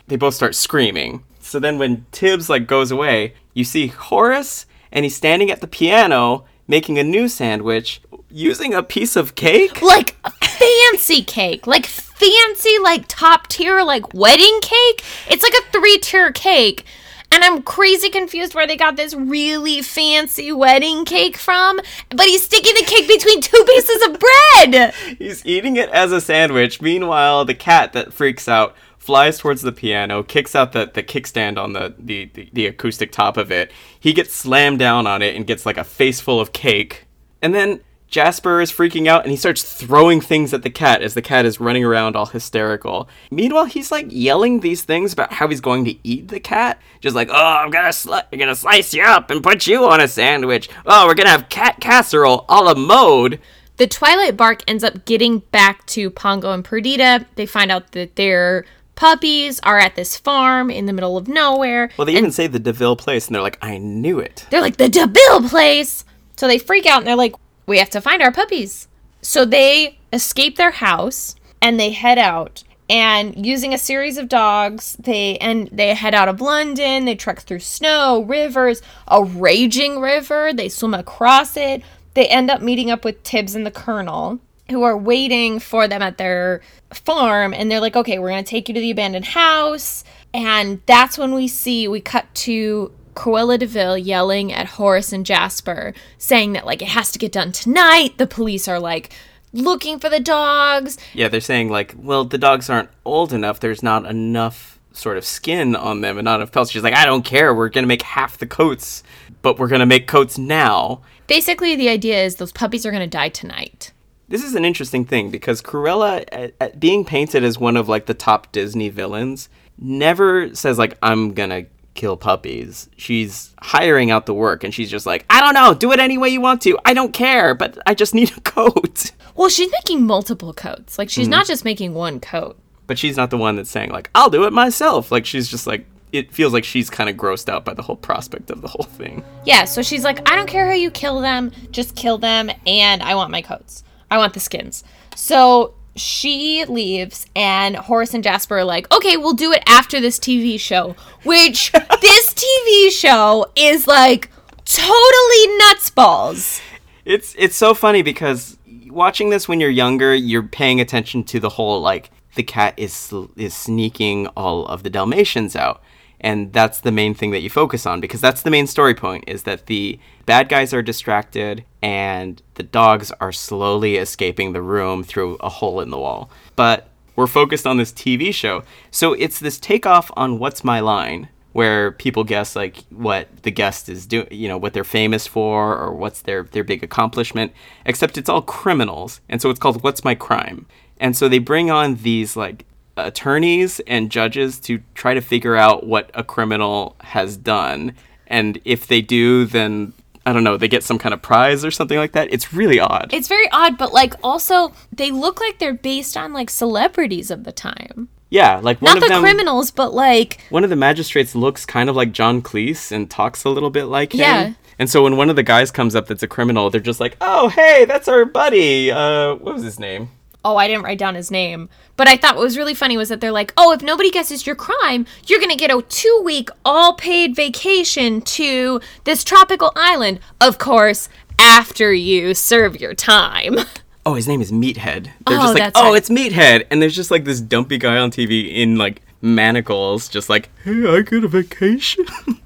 they both start screaming. So then when Tibbs like goes away, you see Horace and he's standing at the piano making a new sandwich using a piece of cake.
Like fancy cake. Like fancy, like top tier, like wedding cake. It's like a three tier cake. And I'm crazy confused where they got this really fancy wedding cake from. But he's sticking the cake between two pieces of bread.
He's eating it as a sandwich. Meanwhile, the cat that freaks out flies towards the piano, kicks out the, the kickstand on the, the, the, the acoustic top of it. He gets slammed down on it and gets like a face full of cake. And then Jasper is freaking out and he starts throwing things at the cat as the cat is running around all hysterical. Meanwhile, he's like yelling these things about how he's going to eat the cat. Just like, oh, I'm gonna, sli- I'm gonna slice you up and put you on a sandwich. Oh, we're gonna have cat casserole a la mode.
The Twilight Bark ends up getting back to Pongo and Perdita. They find out that their puppies are at this farm in the middle of nowhere.
Well, they even say the de Vil place and they're like, I knew it.
They're like, the de Vil place! So they freak out and they're like, we have to find our puppies. So they escape their house and they head out. And using a series of dogs, they and they head out of London. They trek through snow, rivers, a raging river. They swim across it. They end up meeting up with Tibbs and the Colonel, who are waiting for them at their farm. And they're like, "Okay, we're gonna take you to the abandoned house." And that's when we see we cut to Cruella de Vil yelling at Horace and Jasper, saying that like it has to get done tonight. The police are like looking for the dogs.
Yeah, they're saying like, well, the dogs aren't old enough. There's not enough sort of skin on them and not enough pelts. She's like, I don't care. We're gonna make half the coats, but we're gonna make coats now.
Basically, the idea is those puppies are gonna die tonight.
This is an interesting thing because Cruella, at, at being painted as one of like the top Disney villains, never says like, I'm gonna kill puppies. She's hiring out the work and she's just like, I don't know, do it any way you want to. I don't care, but I just need a coat.
Well, she's making multiple coats. Like she's mm-hmm. not just making one coat.
But she's not the one that's saying like, I'll do it myself. Like she's just like it feels like she's kind of grossed out by the whole prospect of the whole thing.
Yeah, so she's like, I don't care how you kill them, just kill them, and I want my coats. I want the skins. So she leaves, and Horace and Jasper are like, okay, we'll do it after this TV show. Which this TV show is like totally nuts balls.
It's it's so funny because watching this when you're younger, you're paying attention to the whole like the cat is is sneaking all of the Dalmatians out. And that's the main thing that you focus on because that's the main story point is that the bad guys are distracted and the dogs are slowly escaping the room through a hole in the wall. But we're focused on this TV show. So it's this takeoff on What's My Line where people guess like what the guest is doing, you know, what they're famous for or what's their their big accomplishment, except it's all criminals. And so it's called What's My Crime. And so they bring on these like attorneys and judges to try to figure out what a criminal has done. And if they do, then I don't know, they get some kind of prize or something like that. It's really odd.
It's very odd, but like also they look like they're based on like celebrities of the time.
yeah, like one
Not
of
the
them
criminals, but like
one of the magistrates looks kind of like John Cleese and talks a little bit like him.
Yeah.
And so when one of the guys comes up that's a criminal, they're just like, "Oh, hey, that's our buddy. Uh, what was his name?"
Oh, I didn't write down his name. But I thought what was really funny was that they're like, oh, if nobody guesses your crime, you're going to get a two week all paid vacation to this tropical island. Of course, after you serve your time.
Oh, his name is Meathead. They're
Oh,
just like, "Oh,
right.
it's Meathead," and there's just like this dumpy guy on TV in like manacles, just like, "Hey, I get a vacation."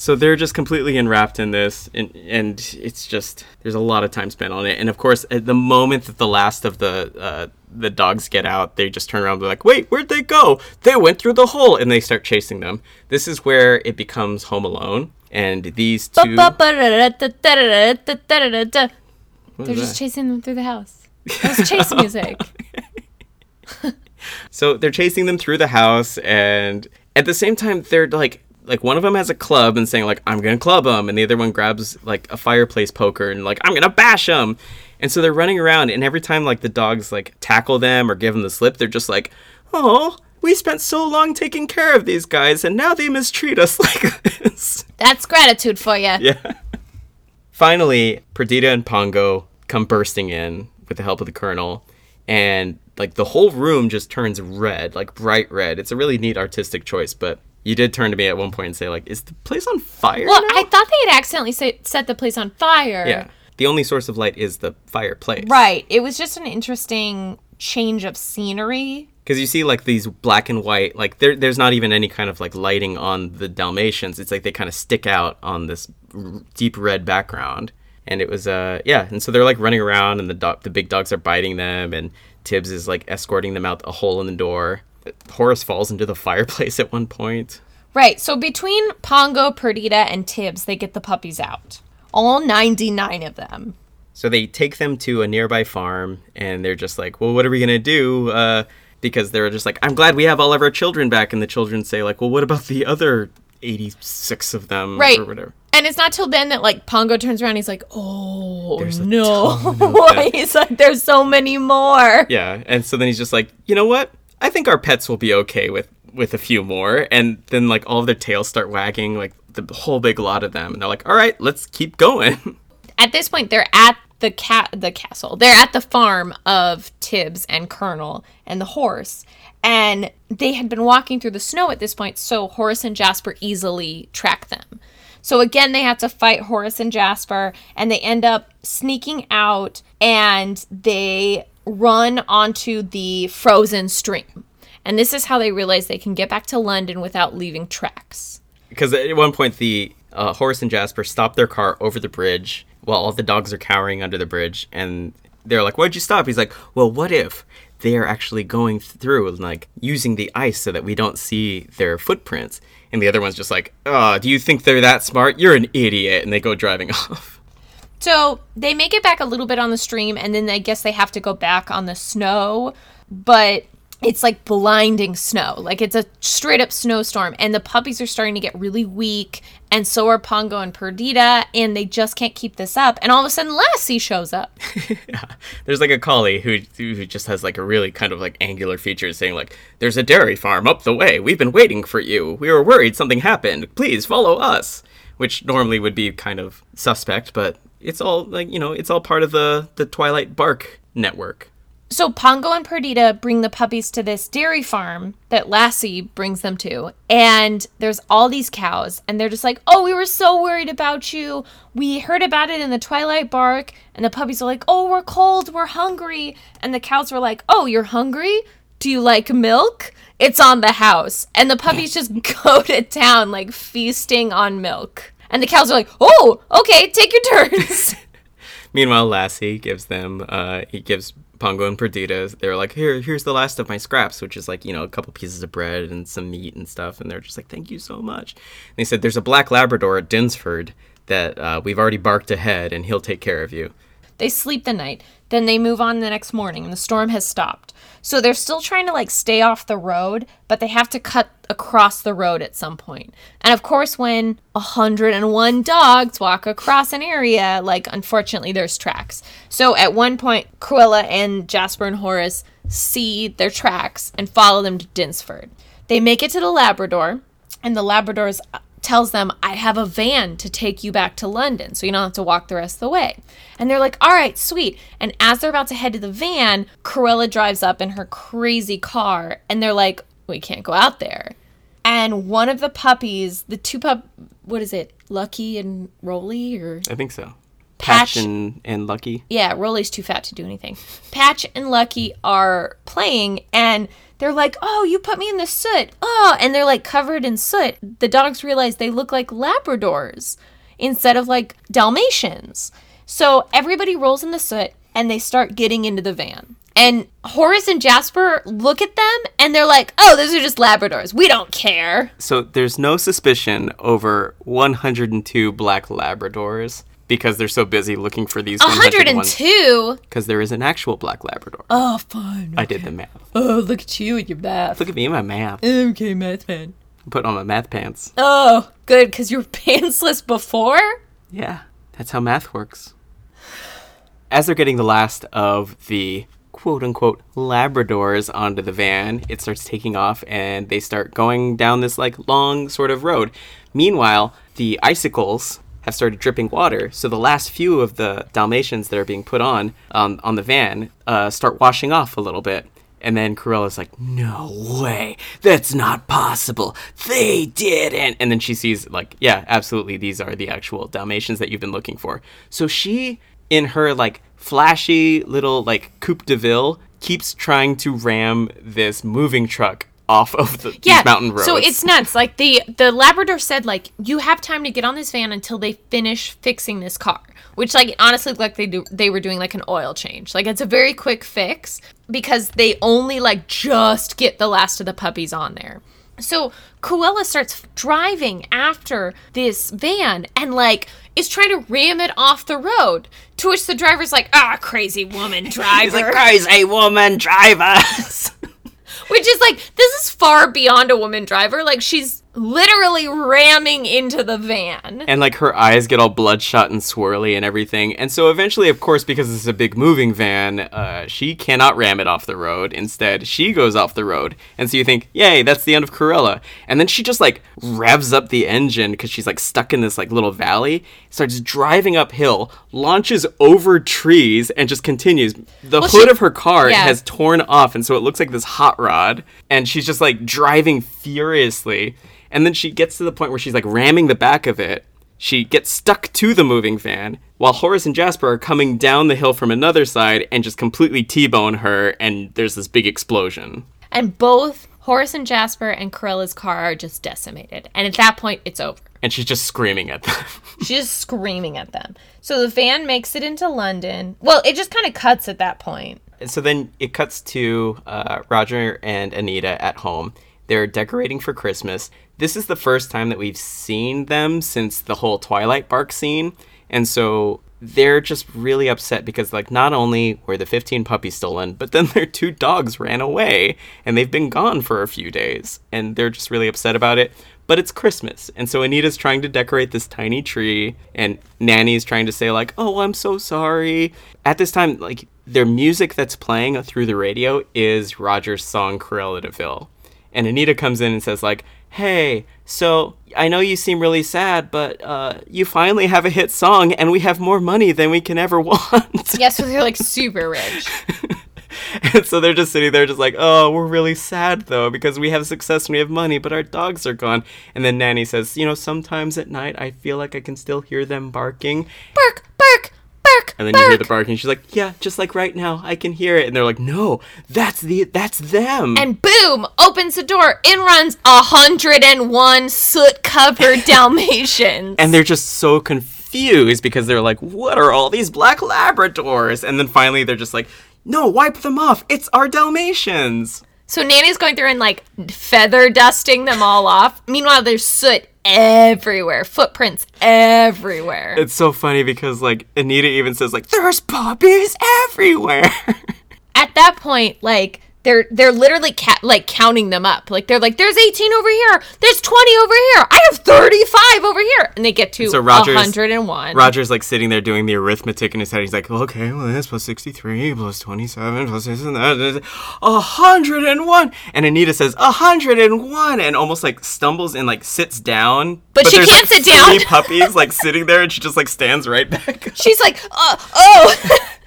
so they're just completely enwrapped in this, and and it's just there's a lot of time spent on it, and of course, at the moment that the last of the uh, the dogs get out, they just turn around and be like, "Wait, where'd they go? They went through the hole," and they start chasing them. This is where it becomes Home Alone, and these two.
They're just
that?
chasing them through the house. That was chase music.
So they're chasing them through the house, and at the same time, they're like, like one of them has a club and saying like, "I'm gonna club him," and the other one grabs like a fireplace poker and like, "I'm gonna bash him." And so they're running around, and every time like the dogs like tackle them or give them the slip, they're just like, "Oh, we spent so long taking care of these guys, and now they mistreat us like this."
That's gratitude for you.
Yeah. Finally, Perdita and Pongo come bursting in with the help of the colonel, and like the whole room just turns red, like bright red. It's a really neat artistic choice, but you did turn to me at one point and say, like, is the place on fire?
Well,
now?"
I thought they had accidentally set, set the place on fire.
yeah. The only source of light is the fireplace.
Right. It was just an interesting change of scenery.
Because you see, like these black and white, like there, there's not even any kind of like lighting on the Dalmatians. It's like they kind of stick out on this r- deep red background. And it was, uh, yeah. And so they're like running around, and the dog, the big dogs are biting them, and Tibbs is like escorting them out a hole in the door. Horace falls into the fireplace at one point.
Right. So between Pongo, Perdita, and Tibbs, they get the puppies out. All 99 of them.
So they take them to a nearby farm, and they're just like, "Well, what are we gonna do?" Uh, because they're just like, "I'm glad we have all of our children back," and the children say like, "Well, what about the other 86 of them
Right.
or whatever?"
And it's not till then that like Pongo turns around. He's like, "Oh
There's
no!" he's like, "There's so many more."
Yeah, and so then he's just like, "You know what? I think our pets will be okay with with a few more." And then like all of their tails start wagging, like the whole big lot of them, and they're like, "All right, let's keep going."
At this point, they're at the cat the castle. They're at the farm of Tibbs and Colonel and the horse. And they had been walking through the snow at this point, so Horace and Jasper easily track them. So again, they have to fight Horace and Jasper, and they end up sneaking out and they run onto the frozen stream. And this is how they realize they can get back to London without leaving tracks.
Because at one point, the uh, Horace and Jasper stop their car over the bridge while all the dogs are cowering under the bridge, and they're like, "Why'd you stop?" He's like, "Well, what if they are actually going through and like using the ice so that we don't see their footprints?" And the other one's just like, "Oh, do you think they're that smart? You're an idiot!" And they go driving off.
So they make it back a little bit on the stream, and then I guess they have to go back on the snow, but it's like blinding snow. Like it's a straight up snowstorm, and the puppies are starting to get really weak, and so are Pongo and Perdita, and they just can't keep this up. And all of a sudden, Lassie shows up. yeah.
There's like a collie who who just has like a really kind of like angular feature saying like, "There's a dairy farm up the way. We've been waiting for you. We were worried something happened. Please follow us." Which normally would be kind of suspect, but it's all like you know, it's all part of the the Twilight Bark network.
So Pongo and Perdita bring the puppies to this dairy farm that Lassie brings them to. And there's all these cows and they're just like, "Oh, we were so worried about you. We heard about it in the Twilight Bark." And the puppies are like, "Oh, we're cold, we're hungry." And the cows were like, "Oh, you're hungry? Do you like milk?" It's on the house. And the puppies just go to town like feasting on milk. And the cows are like, "Oh, okay, take your turns."
Meanwhile, Lassie gives them, uh, he gives Pongo and Perdita, they're like, here, here's the last of my scraps, which is like, you know, a couple pieces of bread and some meat and stuff. And they're just like, thank you so much. And they said, there's a black Labrador at Dinsford that uh, we've already barked ahead and he'll take care of you.
They sleep the night. Then they move on the next morning and the storm has stopped. So they're still trying to like stay off the road, but they have to cut across the road at some point. And of course, when 101 dogs walk across an area, like unfortunately there's tracks. So at one point, Cruella and Jasper and Horace see their tracks and follow them to Dinsford. They make it to the Labrador, and the Labrador's tells them, I have a van to take you back to London, so you don't have to walk the rest of the way. And they're like, all right, sweet. And as they're about to head to the van, Cruella drives up in her crazy car, and they're like, we can't go out there. And one of the puppies, the two pup, what is it, Lucky and Rolly, or
I think so.
Patch-
Patch and, and Lucky.
yeah, Rolly's too fat to do anything. Patch and Lucky are playing and they're like, "Oh, you put me in the soot." Oh, and they're like covered in soot. The dogs realize they look like labradors instead of like dalmatians. So everybody rolls in the soot and they start getting into the van. And Horace and Jasper look at them and they're like, "Oh, those are just labradors. We don't care."
So there's no suspicion over 102 black Labradors because they're so busy looking for these 101
102.
because there is an actual black Labrador.
Oh, fine.
I did the math.
Oh, look at you and your math.
Look at me and my math.
Okay, math man.
Put on my math pants.
Oh, good, because you were pantsless before?
Yeah, that's how math works. As they're getting the last of the quote unquote Labradors onto the van, it starts taking off and they start going down this like long sort of road. Meanwhile, the icicles have started dripping water, so the last few of the Dalmatians that are being put on um, on the van uh, start washing off a little bit. And then Cruella's like, no way, that's not possible. They didn't. And then she sees, like, yeah, absolutely, these are the actual Dalmatians that you've been looking for. So she, in her, like, flashy little, like, Coupe de Ville, keeps trying to ram this moving truck off of the, these mountain roads.
So it's nuts. Like the the Labrador said, like you have time to get on this van until they finish fixing this car. Which like honestly like they do they were doing like an oil change. Like it's a very quick fix because they only like just get the last of the puppies on there. So Cruella starts driving after this van and like is trying to ram it off the road. To which the driver's like, ah, crazy woman driver.
Crazy woman drivers.
Which is like, this is far beyond a woman driver. Like, she's literally ramming into the van.
and like her eyes get all bloodshot and swirly and everything. And so eventually, of course, because it's a big moving van, uh, she cannot ram it off the road. Instead, she goes off the road. And so you think, yay, that's the end of Cruella. And then she just like revs up the engine because she's like stuck in this like little valley, starts driving uphill, launches over trees, and just continues. The
Well,
hood
she-
of her car
yeah.
has torn off, and so it looks like this hot rod. And she's just like driving furiously. And then she gets to the point where she's like ramming the back of it. She gets stuck to the moving van while Horace and Jasper are coming down the hill from another side and just completely T bone her. And there's this big explosion.
And both Horace and Jasper and Cruella's car are just decimated. And at that point, it's over.
And she's just screaming at them.
She's just screaming at them. So the van makes it into London. Well, it just kind of cuts at that point.
And so then it cuts to uh, Roger and Anita at home. They're decorating for Christmas. This is the first time that we've seen them since the whole Twilight Bark scene. And so they're just really upset because, like, not only were the 15 puppies stolen, but then their two dogs ran away and they've been gone for a few days. And they're just really upset about it. But it's Christmas. And so Anita's trying to decorate this tiny tree, and Nanny's trying to say, like, oh, I'm so sorry. At this time, like, their music that's playing through the radio is Roger's song Cruella. And Anita comes in and says, like, hey, so I know you seem really sad, but uh, you finally have a hit song, and we have more money than we can ever want.
Yes, so they're like super rich.
and so they're just sitting there, just like, oh, we're really sad though, because we have success and we have money, but our dogs are gone. And then Nanny says, you know, sometimes at night I feel like I can still hear them barking.
Bark, bark, bark.
And then you hear the barking. She's like, yeah, just like right now, I can hear it. And they're like, no, that's the that's them.
And boom, opens the door. In runs a hundred and one soot covered Dalmatians.
and they're just so confused because they're like, what are all these black Labradors? And then finally they're just like, no, wipe them off. It's our Dalmatians.
So Nanny's going through and like feather dusting them all off. Meanwhile, there's soot everywhere, footprints everywhere.
It's so funny because like Anita even says like, there's puppies everywhere.
At that point, like they're they're literally ca- like counting them up. Like they're like, there's 18 over here, there's 20 over here, I have 35 over here, and they get to
So Roger's-
101.
Roger's like sitting there doing the arithmetic in his head. He's like, okay, well, this plus 63 plus 27 plus this and that. is A hundred and one. And Anita says, a hundred and one. And almost like stumbles and like sits down.
But she
there's,
can't sit down.
Three puppies like sitting there and she just like stands right back.
She's like, uh, oh.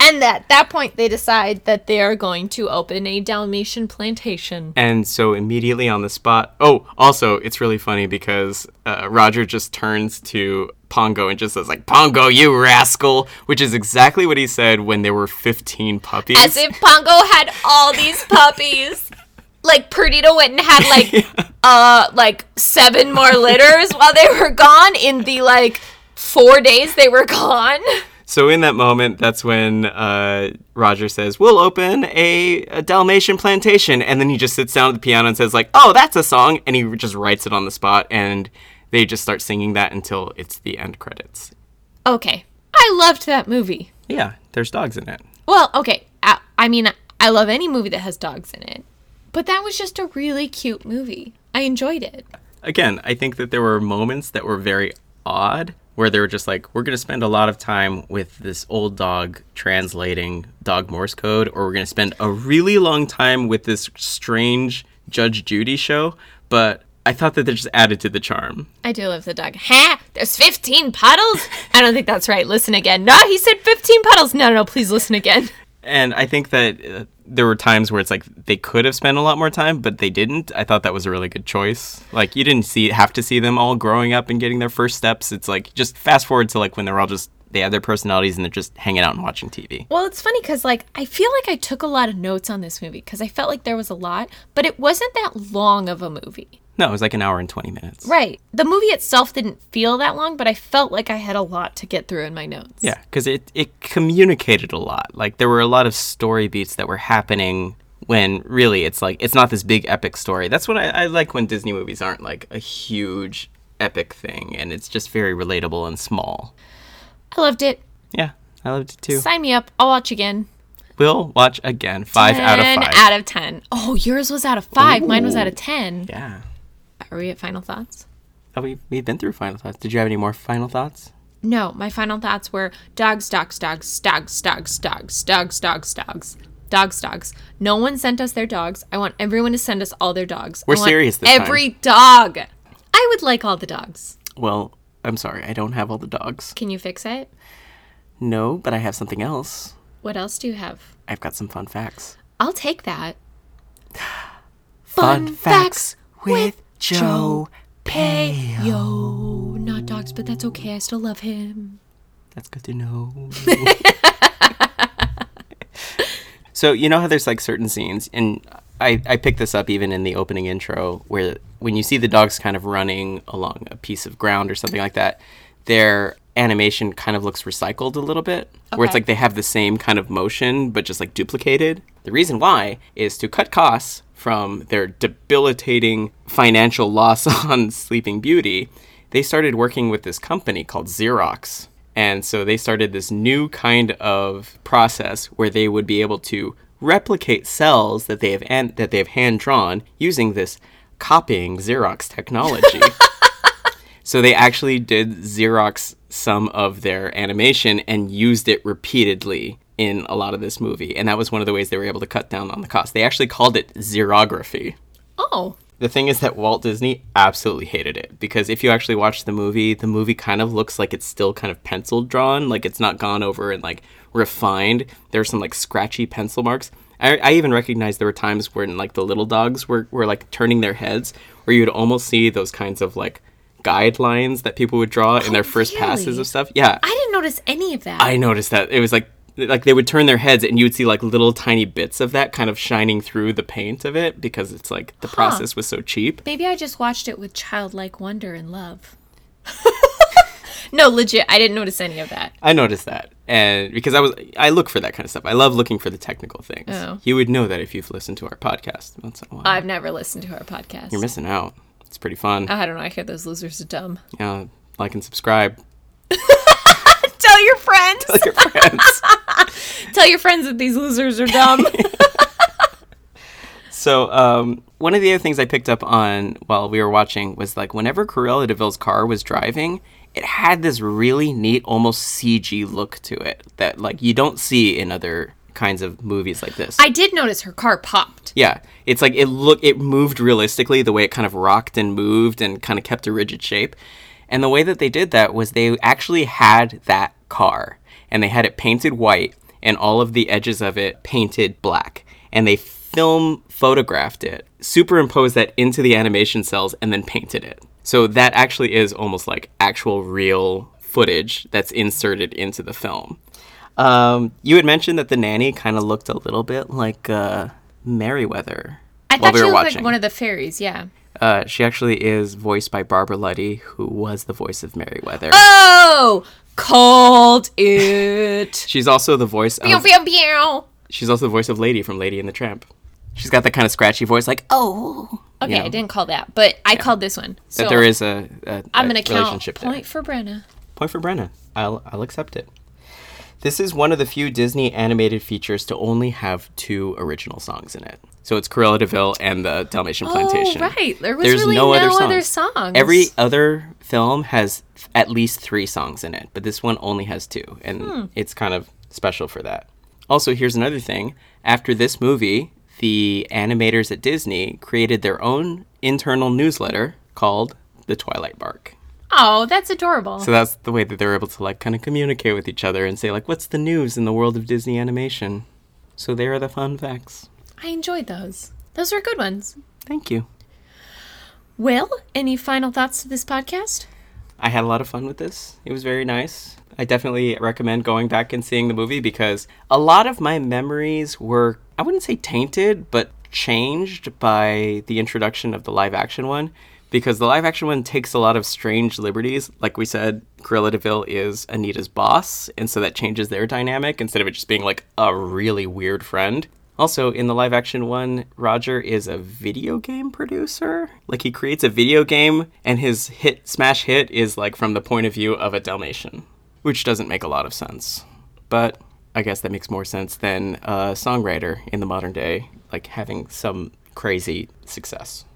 and at that point, they decide that they are going to open a Dalmatian plantation.
And so immediately on the spot. Oh, also, it's really funny because uh, Roger just turns to Pongo and just says like, "Pongo, you rascal," which is exactly what he said when there were 15 puppies.
As if Pongo had all these puppies. Like Perdita went and had like uh like seven more litters while they were gone in the like four days they were gone.
So in that moment, that's when uh, Roger says, "We'll open a, a Dalmatian plantation," and then he just sits down at the piano and says, "Like, oh, that's a song," and he just writes it on the spot, and they just start singing that until it's the end credits.
Okay. I loved that movie.
Yeah, there's dogs in it.
Well, okay. I, I mean, I love any movie that has dogs in it. But that was just a really cute movie. I enjoyed it.
Again, I think that there were moments that were very odd, where they were just like, "We're gonna spend a lot of time with this old dog translating dog Morse code, or we're gonna spend a really long time with this strange Judge Judy show," but. I thought that they just added to the charm.
I do love the dog. Ha! There's 15 puddles? I don't think that's right. Listen again. No, he said 15 puddles. No, no, no, please listen again.
And I think that uh, there were times where it's like they could have spent a lot more time, but they didn't. I thought that was a really good choice. Like you didn't see have to see them all growing up and getting their first steps. It's like just fast forward to like when they're all just they have their personalities and they're just hanging out and watching TV.
Well, it's funny because, like, I feel like I took a lot of notes on this movie because I felt like there was a lot, but it wasn't that long of a movie.
No, it was like an hour and 20 minutes.
Right. The movie itself didn't feel that long, but I felt like I had a lot to get through in my notes.
Yeah, because it, it communicated a lot. Like there were a lot of story beats that were happening when really it's like it's not this big epic story. That's what I, I like when Disney movies aren't like a huge epic thing, and it's just very relatable and small.
I loved it.
Yeah, I loved it too.
Sign me up. I'll watch again.
We'll watch again. Five out of
10
five.
out of 10. Oh, yours was out of 5. Mine was out of 10.
yeah.
Are we at final thoughts?
Oh, we, we've been through final thoughts. Did you have any more final thoughts?
No, my final thoughts were dogs, dogs, dogs, dogs, dogs, dogs, dogs, dogs, dogs. Dogs, dogs. No one sent us their dogs. I want everyone to send us all their dogs.
We're serious this time.
Every dog. I would like all the dogs.
Well, I'm sorry, I don't have all the dogs.
Can you fix it?
No, but I have something else.
What else do you have?
I've got some fun facts.
I'll take that.
Fun,
facts
with Joe
Pay. Yo, not dogs, but that's okay. I still love him.
That's good to know. so you know how there's like certain scenes, and I I picked this up even in the opening intro, where when you see the dogs kind of running along a piece of ground or something like that, their animation kind of looks recycled a little bit, where it's like they have the same kind of motion but just like duplicated. The reason why is to cut costs from their debilitating financial loss on Sleeping Beauty. They started working with this company called Xerox. And so they started this new kind of process where they would be able to replicate cells that they have an- that they have hand drawn using this copying Xerox technology. so they actually did Xerox some of their animation and used it repeatedly in a lot of this movie. And that was one of the ways they were able to cut down on the cost. They actually called it xerography.
Oh,
The thing is that Walt Disney absolutely hated it because if you actually watch the movie, the movie kind of looks like it's still kind of pencil drawn, like it's not gone over and like refined. There's some like scratchy pencil marks. I, I even recognized there were times when like the little dogs were, were like turning their heads where you would almost see those kinds of like guidelines that people would draw in their oh, first passes of stuff. Yeah.
I didn't notice any of that.
I noticed that it was like like they would turn their heads and you would see like little tiny bits of that kind of shining through the paint of it because it's like the process was so cheap.
Maybe I just watched it with childlike wonder and love. no, legit, I didn't notice any of that.
I noticed that, and because I was, I look for that kind of stuff. I love looking for the technical things.
Oh.
You would know that if you've listened to our podcast. Once in a while.
I've never listened to our podcast.
You're missing out. It's pretty fun.
I don't know. I hear those losers are dumb.
yeah, like and subscribe.
Tell your friends.
Tell your friends.
Tell your friends that these losers are dumb.
so, um, one of the other things I picked up on while we were watching was like whenever Cruella de Vil's car was driving, it had this really neat, almost CG look to it that like you don't see in other kinds of movies like this.
I did notice her car popped.
Yeah, it's like it look it moved realistically the way it kind of rocked and moved and kind of kept a rigid shape. And the way that they did that was they actually had that car and they had it painted white and all of the edges of it painted black. And they film photographed it, superimposed that into the animation cells and then painted it. So that actually is almost like actual real footage that's inserted into the film. Um, you had mentioned that the nanny kind of looked a little bit like uh, Merryweather
I thought
we
she
were
looked
watching.
like one of the fairies. Yeah.
uh, she actually is voiced by Barbara Luddy, who was the voice of Merryweather.
Oh, called it.
She's also the voice of
pew, pew.
she's also the voice of Lady from Lady and the Tramp. She's got that kind of scratchy voice, like oh.
Okay,
you know,
I didn't call that, but I called this one. So
that there is a, a,
I'm
a
gonna count
relationship there.
point for Brenna.
Point for Brenna. I'll I'll accept it. This is one of the few Disney animated features to only have two original songs in it. So it's Cruella de Vil and the Dalmatian Plantation.
Oh, right. There was
There's
really
no,
no,
other, songs.
other songs.
Every other film has f- at least three songs in it, but this one only has two, and
Hmm.
it's kind of special for that. Also, here's another thing. After this movie, the animators at Disney created their own internal newsletter called The Twilight Bark.
Oh, that's adorable.
So that's the way that they're able to like kind of communicate with each other and say like, what's the news in the world of Disney animation? So there are the fun facts.
I enjoyed those. Those were good ones.
Thank you.
Well, any final thoughts to this podcast?
I had a lot of fun with this. It was very nice. I definitely recommend going back and seeing the movie because a lot of my memories were, I wouldn't say tainted, but changed by the introduction of the live action one. Because the live action one takes a lot of strange liberties. Like we said, Cruella de Vil is Anita's boss, and so that changes their dynamic instead of it just being like a really weird friend. Also, in the live action one, Roger is a video game producer. Like he creates a video game and his hit smash hit is like from the point of view of a Dalmatian, which doesn't make a lot of sense. But I guess that makes more sense than a songwriter in the modern day like having some crazy success.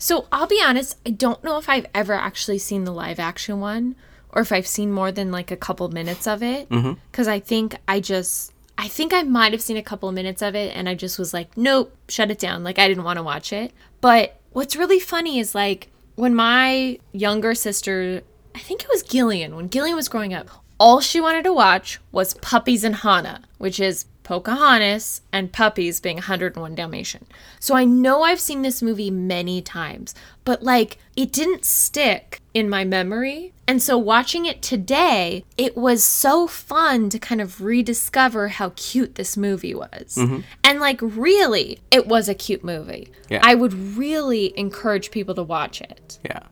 So I'll be honest, I don't know if I've ever actually seen the live action one or if I've seen more than like a couple minutes of it. Mm-hmm. Because I think I just, I think I might have seen a couple of minutes of it and I just was like, nope, shut it down. Like I didn't want to watch it. But what's really funny is like when my younger sister, I think it was Gillian, when Gillian was growing up, all she wanted to watch was Puppies and Hana, which is Pocahontas and puppies being 101 Dalmatian. So I know I've seen this movie many times, but like it didn't stick in my memory. And so watching it today, it was so fun to kind of rediscover how cute this movie was. Mm-hmm. And like really, it was a cute movie.
Yeah.
I would really encourage people to watch it.
Yeah.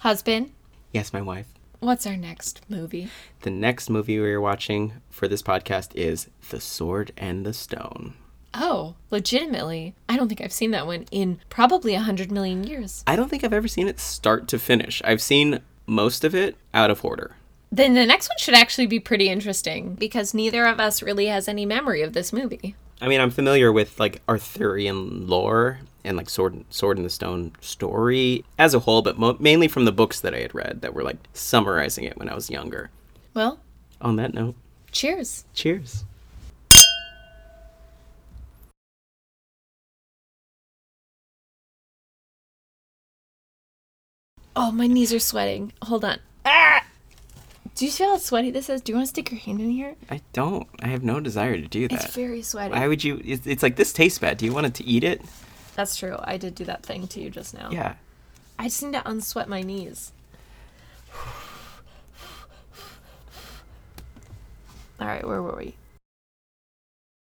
Husband,
Yes, my wife.
What's our next movie?
The next movie we are watching for this podcast is The Sword and the Stone.
Oh, legitimately. I don't think I've seen that one in probably a hundred million years.
I don't think I've ever seen it start to finish. I've seen most of it out of order.
Then the next one should actually be pretty interesting because neither of us really has any memory of this movie.
I mean, I'm familiar with like Arthurian lore and like Sword Sword in the Stone story as a whole, but mo- mainly from the books that I had read that were like summarizing it when I was younger.
Well,
On that note,
cheers.
cheers.
Oh, my knees are sweating. Hold on. Ah! Do you feel how sweaty this is? Do you want to stick your hand in here?
I don't. I have no desire to do that.
It's very sweaty.
Why would you? It's, it's like this tastes bad. Do you want it to eat it?
That's true. I did do that thing to you just now.
Yeah.
I just need to unsweat my knees. All right, where were we?